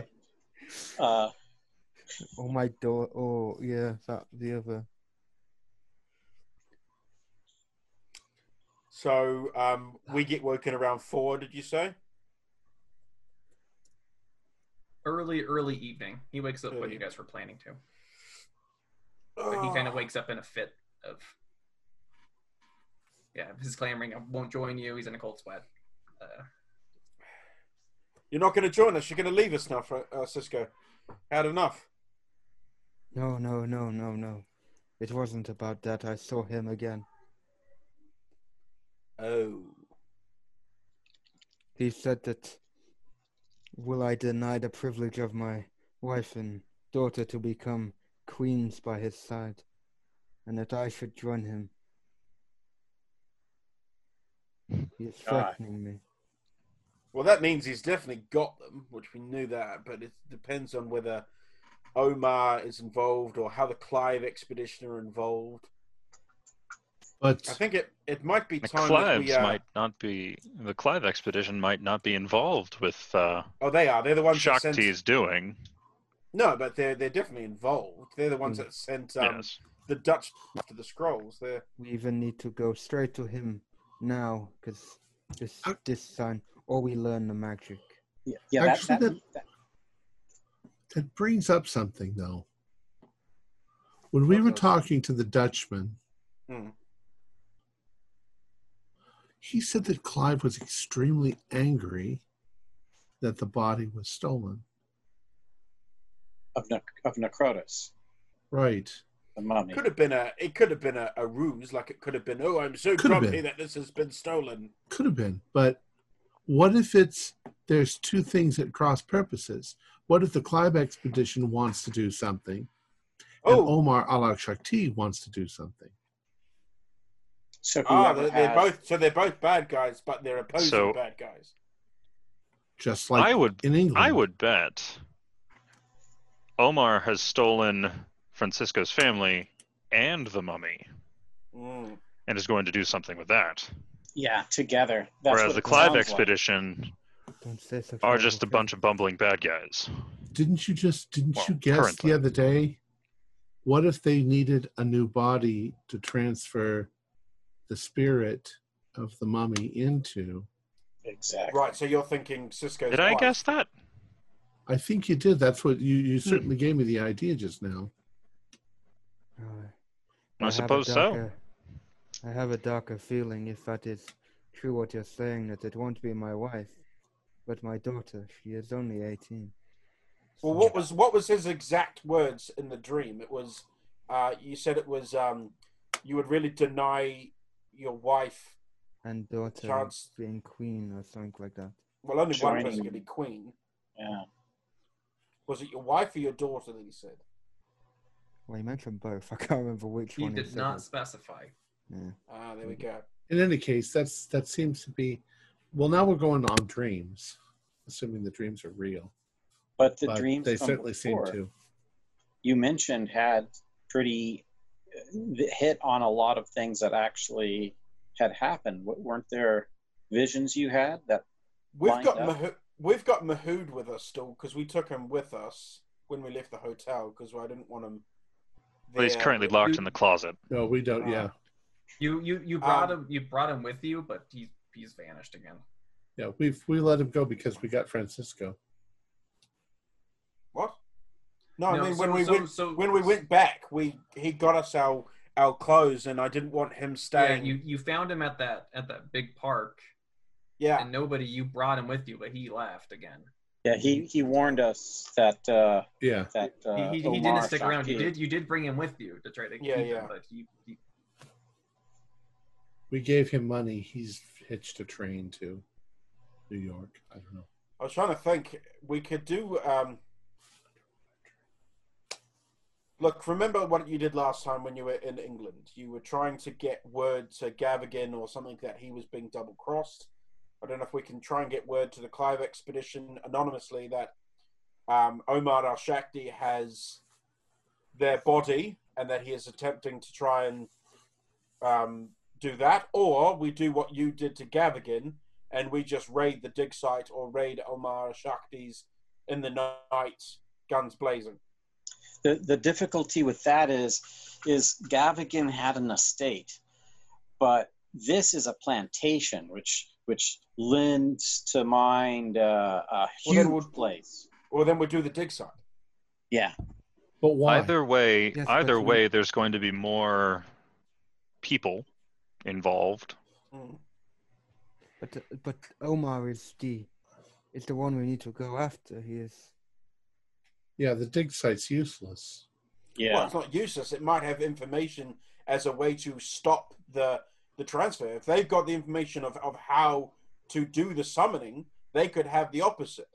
uh, Oh my door. Oh yeah, that the other. So um, we get woken around four. Did you say? early, early evening. He wakes up when you guys were planning to. But he kind of wakes up in a fit of. Yeah, his clamoring, I won't join you. He's in a cold sweat. Uh, You're not going to join us. You're going to leave us now, Fra- uh, Cisco. Had enough. No, no, no, no, no. It wasn't about that. I saw him again. Oh. He said that. Will I deny the privilege of my wife and daughter to become queens by his side, and that I should join him? He is God. threatening me. Well, that means he's definitely got them, which we knew that, but it depends on whether Omar is involved or how the Clive expedition are involved. But I think it, it might be The time that Clives we. Uh, might not be. The Clive expedition might not be involved with uh, Oh, they are. They're the ones that sent. Shakti's doing. No, but they're they're definitely involved. They're the ones Mm. that sent um, yes. the Dutch to the scrolls. They're We even need to go straight to him now, because this Uh, this sign, or we learn the magic. yeah, yeah that, Actually, that, that- that, that brings up something, though. When we What were talking to the Dutchman, Hmm. he said that Clive was extremely angry that the body was stolen. of, Ne- of Necrotus, Right. The mummy. could have been a it could have been a, a ruse. Like it could have been. Oh, I'm so Could grumpy that this has been stolen. Could have been. But what if it's there's two things at cross purposes? What if the Clive expedition wants to do something and Oh, Omar al Shakti wants to do something? So ah, whoever they're, they're both so they're both bad guys, but they're opposing So- bad guys. Just like I would. in England. I would bet Omar has stolen Francisco's family and the mummy, Mm. and is going to do something with that. Yeah, together. That's Whereas the Clive sounds like. expedition Don't say such are just a bunch of bumbling bad guys. Didn't you just didn't Well, you guess currently. the other day? What if they needed a new body to transfer the spirit of the mummy into? Exactly. Right, so you're thinking Cisco's Did I guess that? I think you did. That's what you Hmm. you certainly gave me the idea just now. Oh, I have a suppose so. I have a darker feeling if that is true what you're saying, that it won't be my wife, but my daughter. She is only 18. Well, what was what was his exact words in the dream? It was, uh, you said it was, um, you would really deny your wife. And daughter Chance- being queen or something like that. Well, only one person could be queen. Yeah. Was it your wife or your daughter that he said? Well, he mentioned both. I can't remember which he one. did said not it. specify. Yeah. Ah, there we go. in any case, that's that seems to be. Well, now we're going on dreams, assuming the dreams are real. But the but dreams they from certainly seem to. you mentioned had pretty uh, hit on a lot of things that actually had happened. W- Weren't there visions you had that? We've got up. Mahood, we've got Mahood with us still because we took him with us when we left the hotel because I didn't want him. Well, he's currently We- locked in the closet. No, we don't. Yeah, You you you brought Um, him you brought him with you, but he he's vanished again. yeah. We've we let him go because we got Francisco. What? No, I mean so- when we so- went so- when we went back, we he got us our our clothes, and I didn't want him staying. Yeah, staying. you you found him at that at that big park, yeah. and nobody you brought him with you, but he left again. Yeah, he he warned us that uh, Yeah, that uh, he, he, he didn't stick around. You did you did bring him with you to try to Yeah, keep yeah. him, but he, he we gave him money. He's hitched a train to New York. I don't know. I was trying to think. We could do. Um, look, remember what you did last time when you were in England? You were trying to get word to Gavigan or something that he was being double crossed. I don't know if we can try and get word to the Clive expedition anonymously that um, Omar al Shakti has their body and that he is attempting to try and um, do that, or we do what you did to Gavigan and we just raid the dig site or raid Omar al Shakti's in the night, guns blazing. the the difficulty with that is is Gavigan had an estate, but this is a plantation, which which lends to mind uh, a huge then we'll- place. Well, then we do the dig site. Yeah, But why? Either way, Yes, either but we- way, there's going to be more people involved. Mm. But uh, but Omar is the is the one we need to go after. He is. yeah, the dig site's useless. Yeah, Well, yeah. it's not useless. It might have information as a way to stop the the transfer. If they've got the information of, of how to do the summoning, they could have the opposite.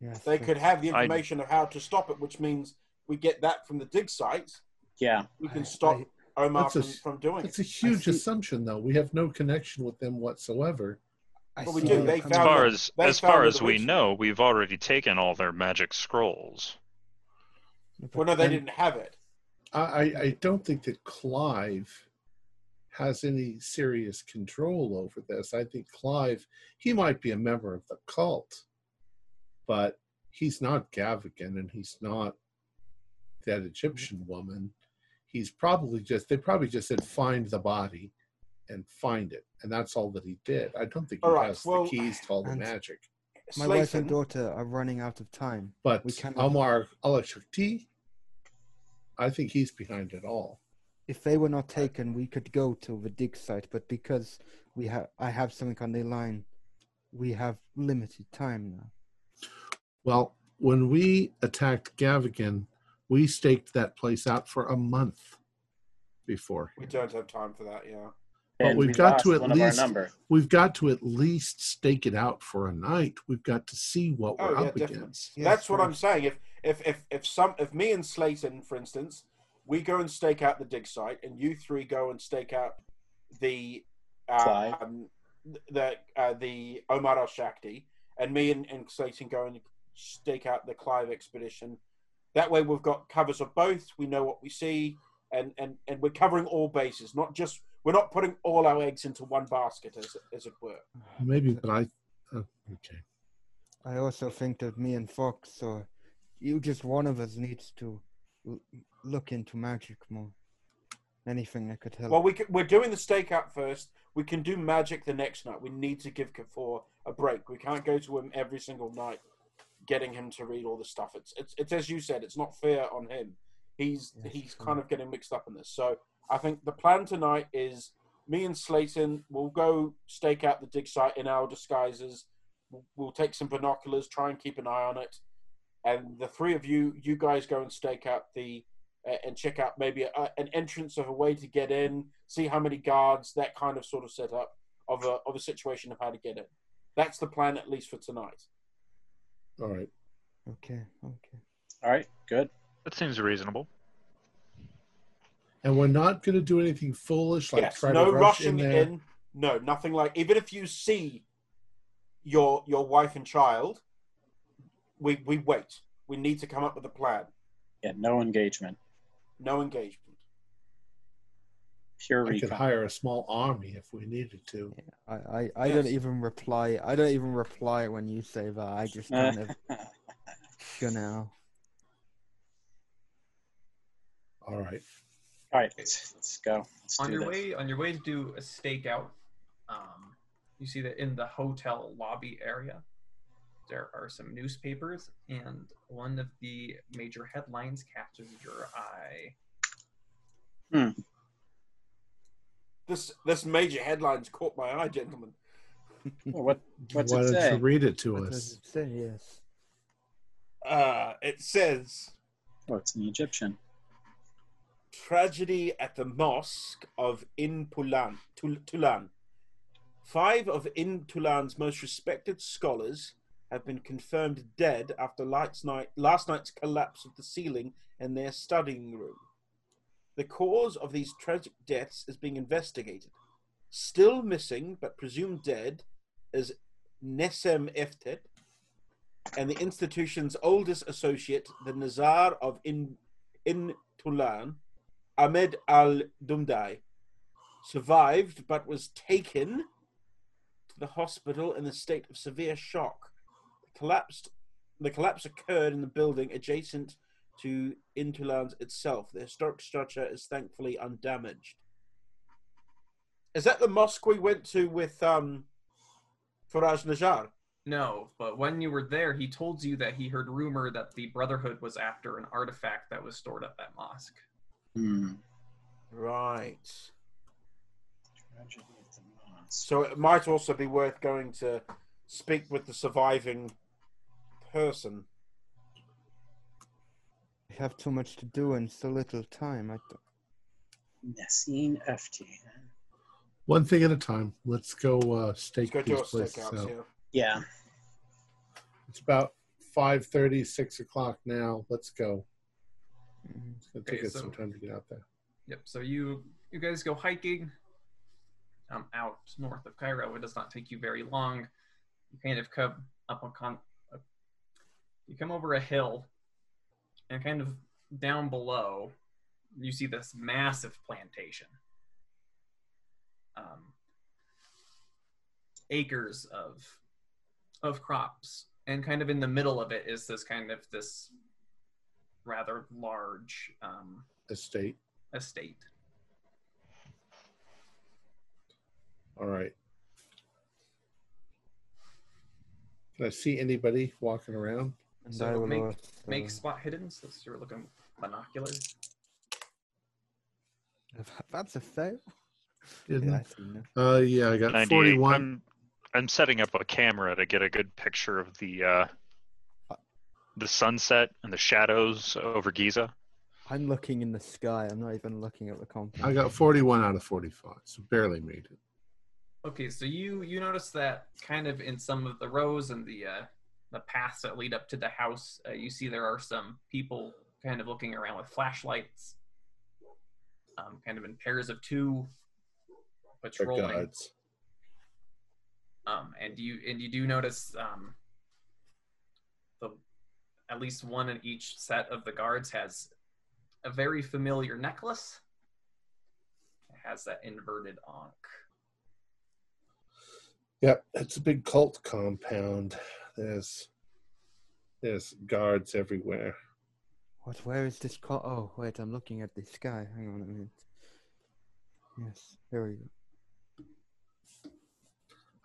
Yes, They could have the I- information of how to stop it, which means we get that from the dig sites. Yeah, We can stop I- Omar That's a from, doing It's it. a huge assumption, though. We have no connection with them whatsoever. I Well, we do. They you're As far them- as they as far as we know, we've already taken all their magic scrolls. But Well, no, they then- didn't have it. I, I, I don't think that Clive has any serious control over this. I think Clive, he might be a member of the cult, but he's not Gavigan and he's not that Egyptian mm-hmm. woman. He's probably just, they probably just said, find the body and find it. And that's all that he did. I don't think he All right, has well- the keys to all the magic. My wife and daughter are running out of time. But we cannot- Omar al Shakti, I think he's behind it all. If they were not taken, we could go to the dig site. But because we have, I have something on the line, we have limited time now. Well, when we attacked Gavigan, we staked that place out for a month before. We don't have time for that, yeah. But we've we got to at one of our least- We've got to at least stake it out for a night. We've got to see what Oh, we're yeah, up definitely. against. Yes, That's what I'm saying. If if if if some if me and Slayton, for instance, we go and stake out the dig site, and you three go and stake out the Clive. um, the uh, the Omar al Shakti, and me and, and Slayton go and stake out the Clive expedition. That way, we've got covers of both. We know what we see, and and and we're covering all bases, not just we're not putting all our eggs into one basket, as as it were. Maybe, but I. Oh, okay. I also think that me and Fox, or you, just one of us, needs to l- look into magic more. Anything that could help. Well, we can, we're doing the stakeout first. We can do magic the next night. We need to give Kafour a break. We can't go to him every single night, getting him to read all the stuff. It's it's, it's as you said. It's not fair on him. He's Yes, he's kind of getting mixed up in this. So I think the plan tonight is me and Slayton will go stake out the dig site in our disguises. We'll, we'll take some binoculars, try and keep an eye on it, and the three of you, you guys go and stake out the uh, and check out maybe a, an entrance of a way to get in, see how many guards, that kind of sort of setup of a of a situation of how to get in. That's the plan, at least for tonight. All right. okay, okay. All right, good. That seems reasonable. And we're not going to do anything foolish like yes, try no to rush rushing in there. in. No, nothing like. Even if you see your your wife and child, we we wait. We need to come up with a plan. Yeah, no engagement. No engagement. Pure We could hire a small army if we needed to. I, I, I don't even reply. I don't even reply when you say that. I just kind of you know. All right. All right, let's, let's go. Let's on do your this. way on your way to do a stakeout um, you see that in the hotel lobby area there are some newspapers and one of the major headlines catches your eye Hmm. This this major headlines caught my eye, gentlemen. What what's Why it don't say? you read it to What us? does it say? Yes. Uh, it says Oh, it's in Egyptian. tragedy at the mosque of Ibn Tulun. Tul- Tulan. Five of In Ibn Tulun's most respected scholars have been confirmed dead after last, night, last night's collapse of the ceiling in their studying room. The cause of these tragic deaths is being investigated. Still missing, but presumed dead, is Nesem Eftet and the institution's oldest associate, the Nazar of In, Ibn Tulun, Ahmed Al Dumdai survived but was taken to the hospital in a state of severe shock. The collapsed the collapse occurred in the building adjacent to Ibn Tulun's itself. The historic structure is thankfully undamaged. Is that the mosque we went to with um Faraz Najir? no but when you were there he told you that he heard rumor that the brotherhood was after an artifact that was stored at that mosque Hmm. Right. Tragedy at the mosque. So it might also be worth going to speak with the surviving person. We have too much to do and so little time. I th- Nassine FT. One thing at a time. Let's go uh, Let's stake go these a places stakeout. out. Yeah. Yeah. It's about 5.30, 6 o'clock now. Let's go. It's going to take Okay, us some time to get out there. Yep. So you you guys go hiking um, out north of Cairo. It does not take you very long. You kind of come up on con- you come over a hill, and kind of down below, you see this massive plantation. Um, acres of of crops, and kind of in the middle of it is this kind of this rather large um, Estate. estate. All right. Can I see anybody walking around? And So I will make- also- Make spot hidden since you're looking binoculars. That's a fail. Didn't- Yeah, I. Uh, yeah, I got 41. I'm, I'm setting up a camera to get a good picture of the uh, the sunset and the shadows over Giza. I'm looking in the sky. I'm not even looking at the compound. I got 41 out of 45, so barely made it. Okay, so you you notice that kind of in some of the rows and the uh, the paths that lead up to the house, uh, you see there are some people kind of looking around with flashlights, um, kind of in pairs of two, patrolling. Um, and you and you do notice um, the at least one in each set of the guards has a very familiar necklace. It has that inverted ankh. Yep, it's a big cult compound. There's there's guards everywhere. What? Where is this? Co- oh, wait. I'm looking at the sky. Hang on a minute. Yes, there we go.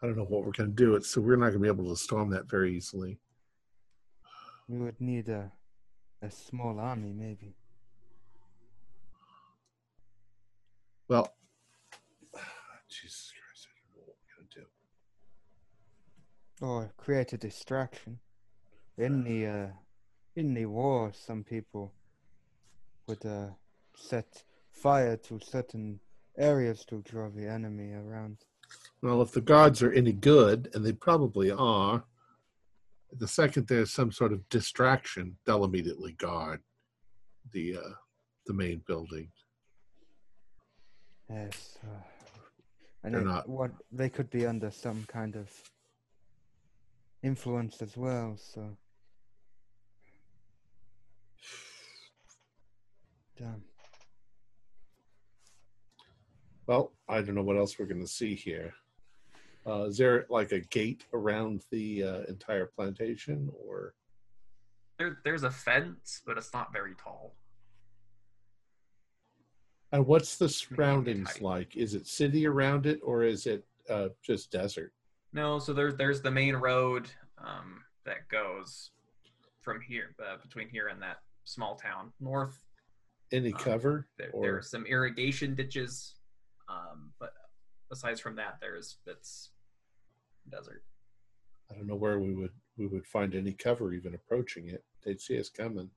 I don't know what we're going to do. It's so we're not going to be able to storm that very easily. We would need a a small army, maybe. Well, Jesus Christ, I don't know what we're going to do. Or create a distraction. In the uh, in the war, some people would uh, set fire to certain areas to draw the enemy around. Well, if the guards are any good, and they probably are, the second there's some sort of distraction, they'll immediately guard the uh, the main building. Yes. Uh, And it- not. what they could be under some kind of influence as well. So, damn. Well, I don't know what else we're going to see here. Uh, is there like a gate around the uh, entire plantation, or There, there's a fence, but it's not very tall. and what's the surroundings like? Is it city around it, or is it uh, just desert? No, so there's there's the main road um, that goes from here, uh, between here and that small town north. Any Um, cover? There, or there are some irrigation ditches, um, but besides from that, there's it's desert. I don't know where we would we would find any cover even approaching it. They'd see us coming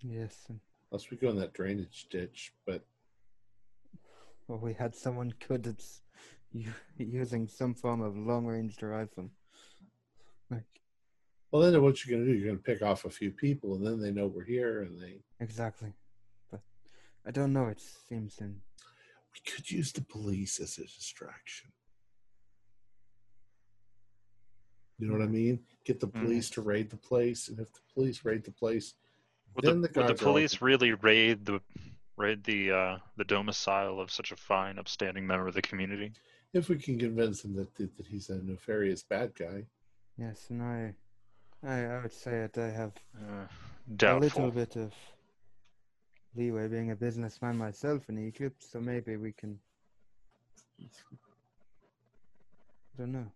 Yes. Unless we go in that drainage ditch. But well, we had someone good at s- u- using some form of long-range rifle. Like well, then what you're going to do? You're going to pick off a few people, and then they know we're here, and they exactly, but I don't know. It seems in we could use the police as a distraction. You know what I mean? Get the police to raid the place, and if the police raid the place, Would then the, would the guards are police open. really raid the raid the uh, the domicile of such a fine, upstanding member of the community? If we can convince him that, that that he's a nefarious bad guy. yes, and I, I, I would say that I have Uh, a little bit of leeway being a businessman myself in Egypt, so maybe we can. I don't know.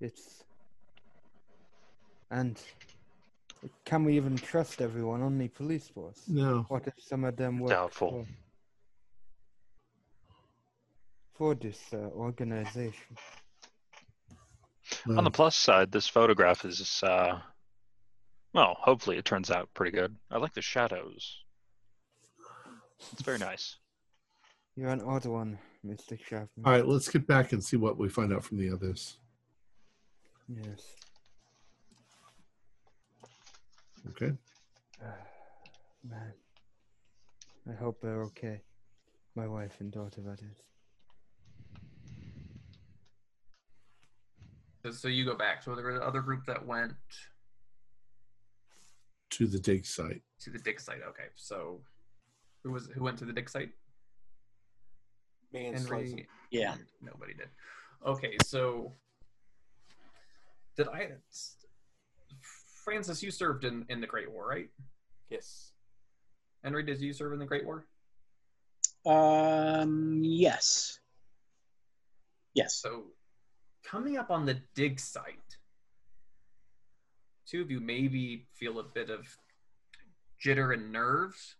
It's. And can we even trust everyone on the police force? No, What if some of them were Doubtful. for, for this uh, organization? On the plus side, this photograph is uh, well, hopefully it turns out pretty good. I like the shadows. It's very nice. You're an odd one, Mr. Chapman. all right, let's get back and see what we find out from the others. Yes. Okay. Man. I hope they're okay. My wife and daughter, that is. So, so you go back. So there was another group that went To the dig site. to the dig site. Okay, so who was who went to the dig site? Me and Henry. Yeah. Nobody did. Okay, so did I? Francis, you served in in the Great War, right? Yes. Henry, did you serve in the Great War? Um, yes. Yes. So, coming up on the dig site, two of you maybe feel a bit of jitter and nerves.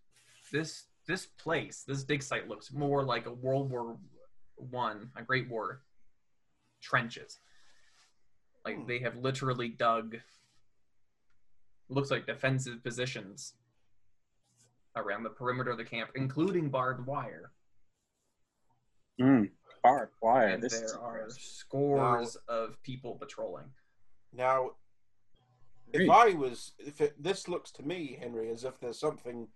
This this place, this dig site, looks more like a World War One, a Great War trenches. Like Hmm. they have literally dug. Looks like defensive positions around the perimeter of the camp, including barbed wire. Mm, barbed wire. and This is there are impressive. scores of people patrolling. Now, if Great. I was, if it, this looks to me, Henry, as if there's something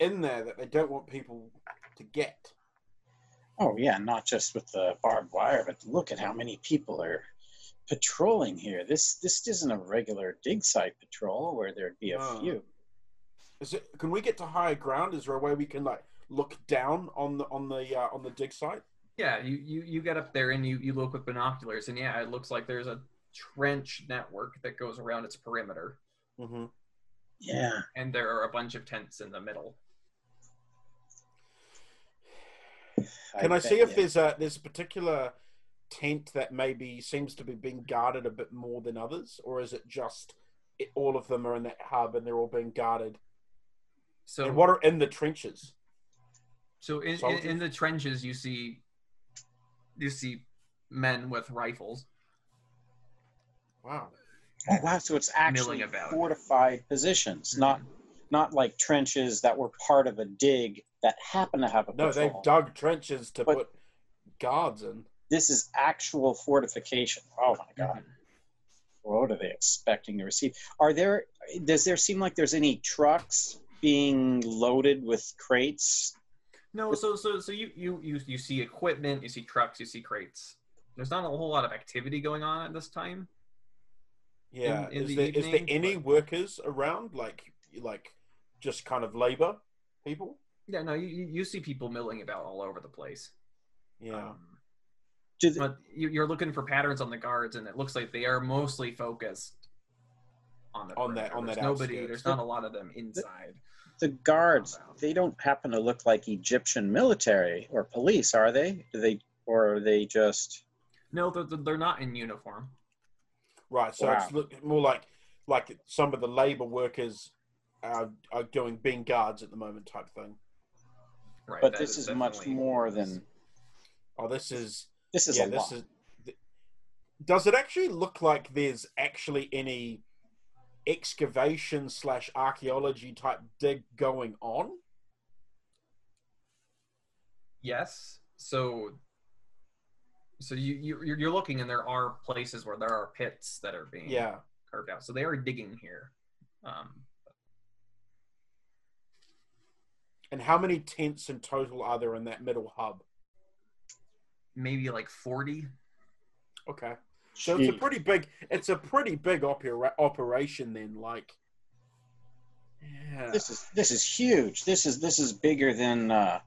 in there that they don't want people to get. Oh yeah, not just with the barbed wire, but look at how many people are patrolling here. This this isn't a regular dig site patrol where there'd be a No. few. Is it? Can we get to higher ground? Is there a way we can like look down on the on the uh, on the dig site? Yeah, you, you, you get up there and you, you look with binoculars, and yeah, it looks like there's a trench network that goes around its perimeter, Mm-hmm. Yeah. and there are a bunch of tents in the middle. Can I, bet see if you. there's a there's a particular tent that maybe seems to be being guarded a bit more than others, or is it just it, all of them are in that hub and they're all being guarded? So, and what are in the trenches? so in, in, in the trenches, you see you see men with rifles. Wow. Oh, wow, so it's actually Milling about. fortified positions, not not like trenches that were part of a dig that happen to have a No, patrol. they've dug trenches to But- put guards in. This is actual fortification. Oh my god. Mhm. What are they expecting to receive? Are there does there seem like there's any trucks being loaded with crates No, so so so you you you you see equipment, you see trucks, you see crates. There's not a whole lot of activity going on at this time. Yeah. in is, the there, is there evening, any but- workers around, like like just kind of labor people? Yeah, no, you you you see people milling about all over the place. Yeah. Um, Do but you, you're looking for patterns on the guards, and it looks like they are mostly focused on the On that- on There's that nobody. outskirts. There's not a lot of them inside. The guards, they don't happen to look like Egyptian military or police, are they? Do they, or are they just? No, they're, they're not in uniform. Right. So Wow. it's look more like like some of the labor workers are, are doing being guards at the moment type thing. Right. But this is much definitely- more than Oh, this is this. Is yeah. a This lot. is. Does it actually look like there's actually any excavation slash archaeology type dig going on? Yes. So. So you you you're- looking, and there are places where there are pits that are being Yeah. carved out. So they are digging here. Um, And how many tents in total are there in that middle hub? maybe like forty. Okay. So it's a pretty big. It's a pretty big opera, operation then. Like. Yeah. This is this is huge. This is this is bigger than uh,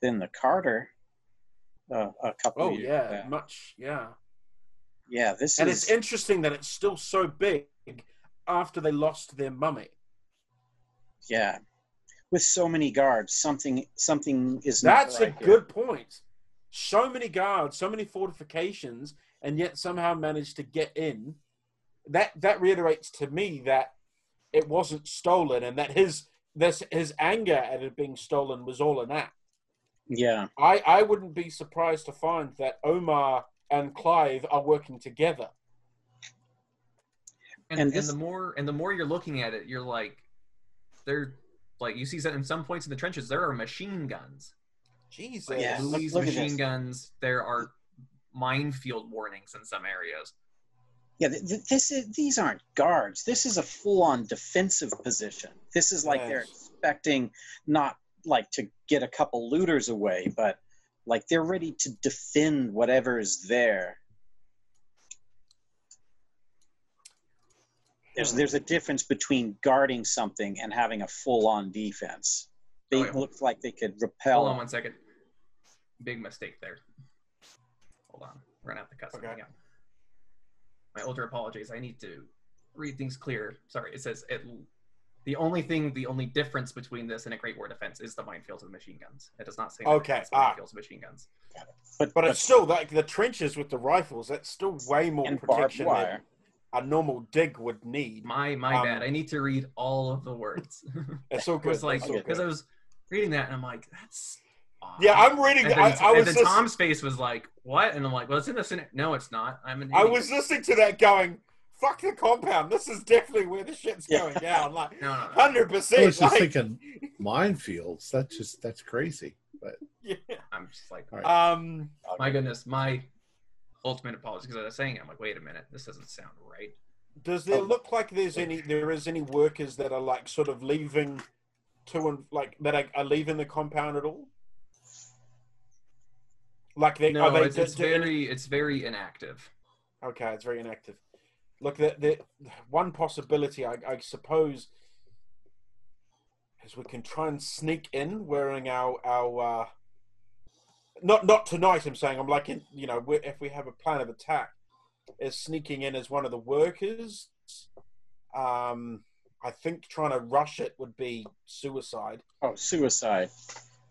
than the Carter. Uh, a couple. Oh of years yeah, back. much yeah. yeah. This And is it's interesting that it's still so big after they lost their mummy. yeah. With so many guards, something something is. not That's a right here. good point. So many guards, so many fortifications, and yet somehow managed to get in. That that reiterates to me that it wasn't stolen, and that his this his anger at it being stolen was all an act. Yeah. I I wouldn't be surprised to find that Omar and Clive are working together. and, And and, the more and the more you're looking at it, you're like, they're like you see that in some points in the trenches there are machine guns, Jesus. like Yeah, Lewis machine guns. There are minefield warnings in some areas. Yeah, th- th- this is these aren't guards. This is a full-on defensive position. This is like they're expecting not like to get a couple looters away, but like they're ready to defend whatever is there. There's there's a difference between guarding something and having a full-on defense. They Oh, yeah. look like they could repel. Hold on one second. Big mistake there. Hold on. We're gonna have to cut something Okay. out. My older apologies. I need to read things clear. Sorry. It says it. The only thing, the only difference between this and a Great War defense is the minefields and machine guns. It does not say Okay, has ah. minefields and machine guns. but But it's still like the trenches with the rifles. That's still way more protection than a normal dig would need. My my Um, bad. I need to read all of the words. It's all It good. was like It's because. I was reading that and I'm like, that's. Odd. Yeah, I'm reading. And then, I, I and was then Tom's face was like, "What?" And I'm like, "Well, it's in the Senate." No, it's not. I'm an I was listening to that, going, "Fuck the compound. This is definitely where the shit's Yeah. going down." Like, No, no, no. hundred I was percent. just thinking minefields. That's just that's crazy. But Oh, I'm just like, All right. Um. my goodness, my ultimate apologies because I was saying, it, I'm like, wait a minute, this doesn't sound right. Does there Oh. look like there's any there is any workers that are like sort of leaving to and like that are, are leaving the compound at all? Like they No, are they it's, it's do- do very, it's very inactive. Okay, it's very inactive. Look, the, the one possibility, I, I suppose, is we can try and sneak in wearing our our. Uh, not not tonight. I'm saying I'm like in, you know if we have a plan of attack, is sneaking in as one of the workers. Um, I think trying to rush it would be suicide. Oh, suicide.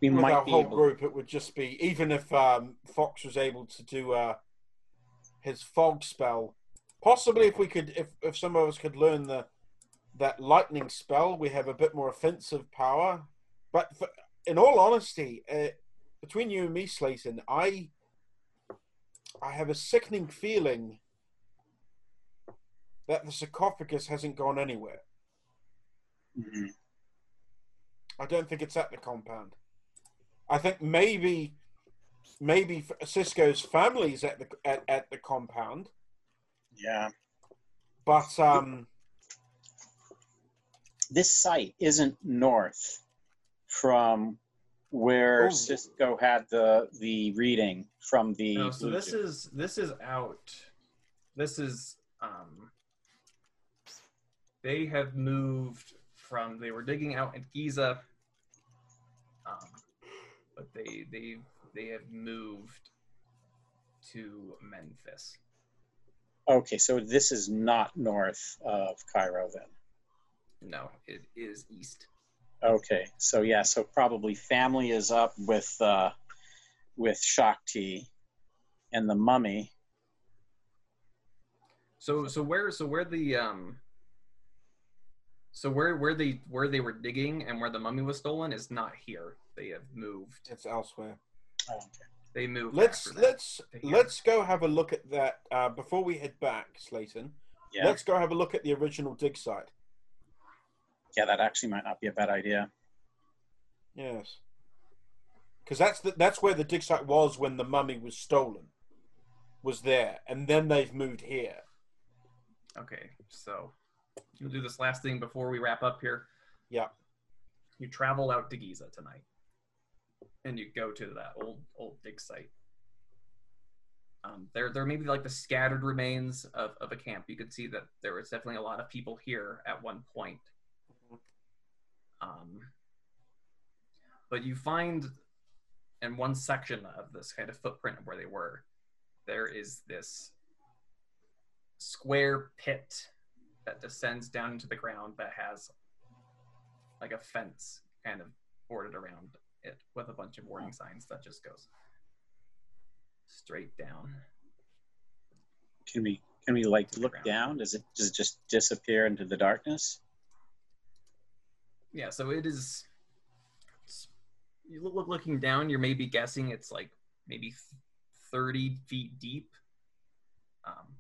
We With our be whole able. group, it would just be even if um, Fox was able to do uh, his fog spell. Possibly, if we could, if if some of us could learn the that lightning spell, we have a bit more offensive power. But for, in all honesty, uh, between you and me, Slayton, I I have a sickening feeling that the sarcophagus hasn't gone anywhere. Mhm. I don't think it's at the compound. I think maybe maybe Cisco's family's at the at, at the compound, Yeah. but um This site isn't north from where Oh. Cisco had the the reading from the. No, so blue this is this is out. This is um. They have moved from they were digging out in Giza. But they they they have moved to Memphis. Okay, so this is not north of Cairo then. No, it is east. Okay, so yeah, so probably family is up with uh, with Shakti and the mummy. So so where so where the um so where where they where they were digging and where the mummy was stolen is not here. They have moved. It's elsewhere. Oh, okay. They moved. Let's let's let's go have a look at that uh, before we head back, Slayton. Yeah, Let's go have a look at the original dig site. yeah, that actually might not be a bad idea. Yes, because that's the, that's where the dig site was when the mummy was stolen. Was there, and then they've moved here. Okay, so you'll do this last thing before we wrap up here. Yeah. You travel out to Giza tonight, and you go to that old old dig site. Um, there, there may be like the scattered remains of, of a camp. You could see that there was definitely a lot of people here at one point. Um, but you find in one section of this kind of footprint of where they were, there is this square pit that descends down into the ground that has like a fence kind of boarded around it with a bunch of warning signs that just goes straight down. Can we can we like look ground. down? Does it does it just disappear into the darkness? Yeah, so it is. You look, look looking down. You're maybe guessing it's like maybe thirty feet deep. Um,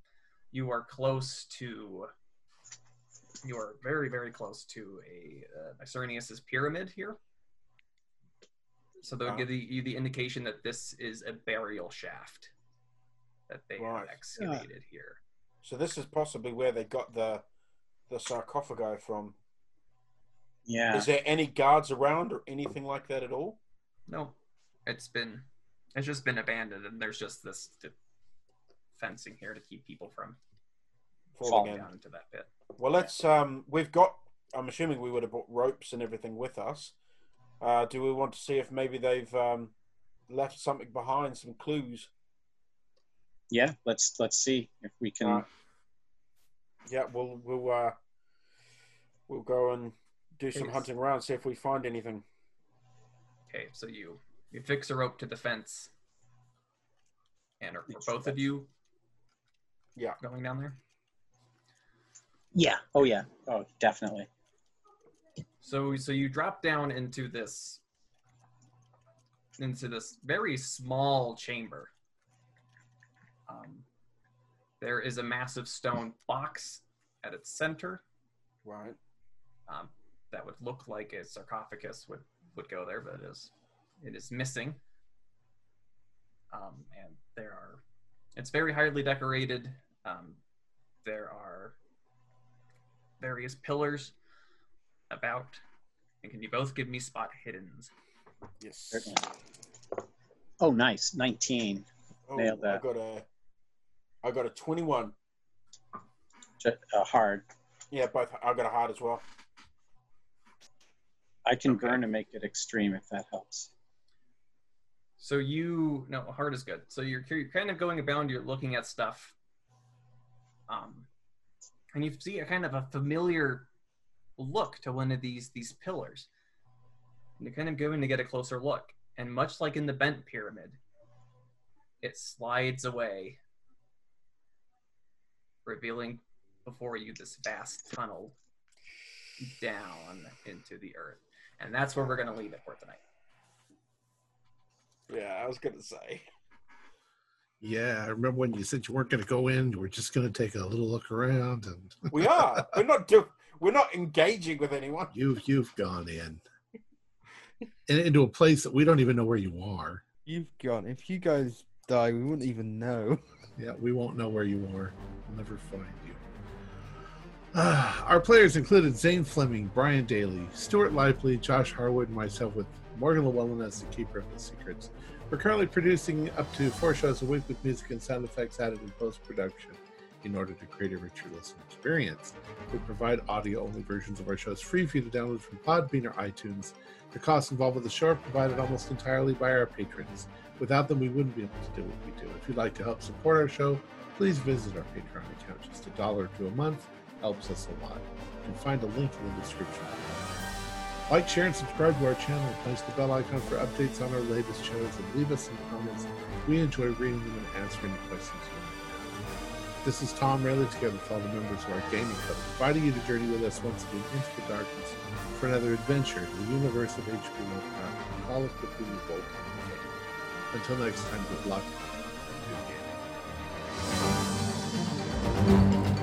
you are close to. You are very very close to a uh, Mycerinus's pyramid here. So that would Wow. give the, you the indication that this is a burial shaft that they Right. have excavated here. So this is possibly where they got the the sarcophagi from. Yeah. Is there any guards around or anything like that at all? No, it's been it's just been abandoned, and there's just this d- fencing here to keep people from Falling falling down into that pit. Well, let's. Um, we've got. I'm assuming we would have brought ropes and everything with us. Uh, do we want to see if maybe they've um, left something behind, some clues? Yeah. Let's let's see if we can. Uh, yeah, we'll we'll uh, we'll go and do some hunting around, see if we find anything. Okay, so you you fix a rope to the fence, and are, are both of you Yeah. going down there. yeah. Oh yeah. Oh definitely. So so you drop down into this into this very small chamber. Um, there is a massive stone box at its center Right. um, that would look like a sarcophagus would, would go there, but it is it is missing. Um, and there are it's very highly decorated. Um, there are various pillars about. And can you both give me spot hiddens? Yes. Certainly. Oh nice. Nineteen. Oh, Nailed that. I got a. I got a 21. Ju- Uh, hard. Yeah, both. I got a hard as well. I can Okay. burn to make it extreme if that helps. So you no hard is good. So you're, you're kind of going about. You're looking at stuff, um, and you see a kind of a familiar look to one of these these pillars. And you're kind of going to get a closer look, and much like in the bent pyramid, it slides away, revealing before you this vast tunnel down into the earth. And that's where we're going to leave it for tonight. Yeah, I was gonna say. Yeah, I remember when you said you weren't going to go in. You were just going to take a little look around, and We are. we're not do. We're not engaging with anyone. you've you've gone in and into a place that we don't even know where you are. You've gone. If you guys die, we wouldn't even know. Yeah, we won't know where you are. We'll never find you. Ah, our players included Zane Fleming, Brian Daly, Stuart Lively, Josh Harwood, and myself with Morgan Llewellyn as the keeper of the secrets. We're currently producing up to four shows a week with music and sound effects added in post production in order to create a richer listening experience. We provide audio only versions of our shows free for you to download from Podbean or iTunes. The costs involved with the show are provided almost entirely by our patrons. Without them, we wouldn't be able to do what we do. If you'd like to help support our show, please visit our Patreon account. Just a dollar two a month helps us a lot. You can find a link in the description. Like, share, and subscribe to our channel. Place the bell icon for updates on our latest shows and leave us some comments. We enjoy reading them and answering the questions. This is Tom Rayleigh together with all the members of our gaming club, inviting you to journey with us once again into the darkness for another adventure in the universe of H.P. Lovecraft and Call of Cthulhu Role Playing Game. Until next time, good luck. Good gaming.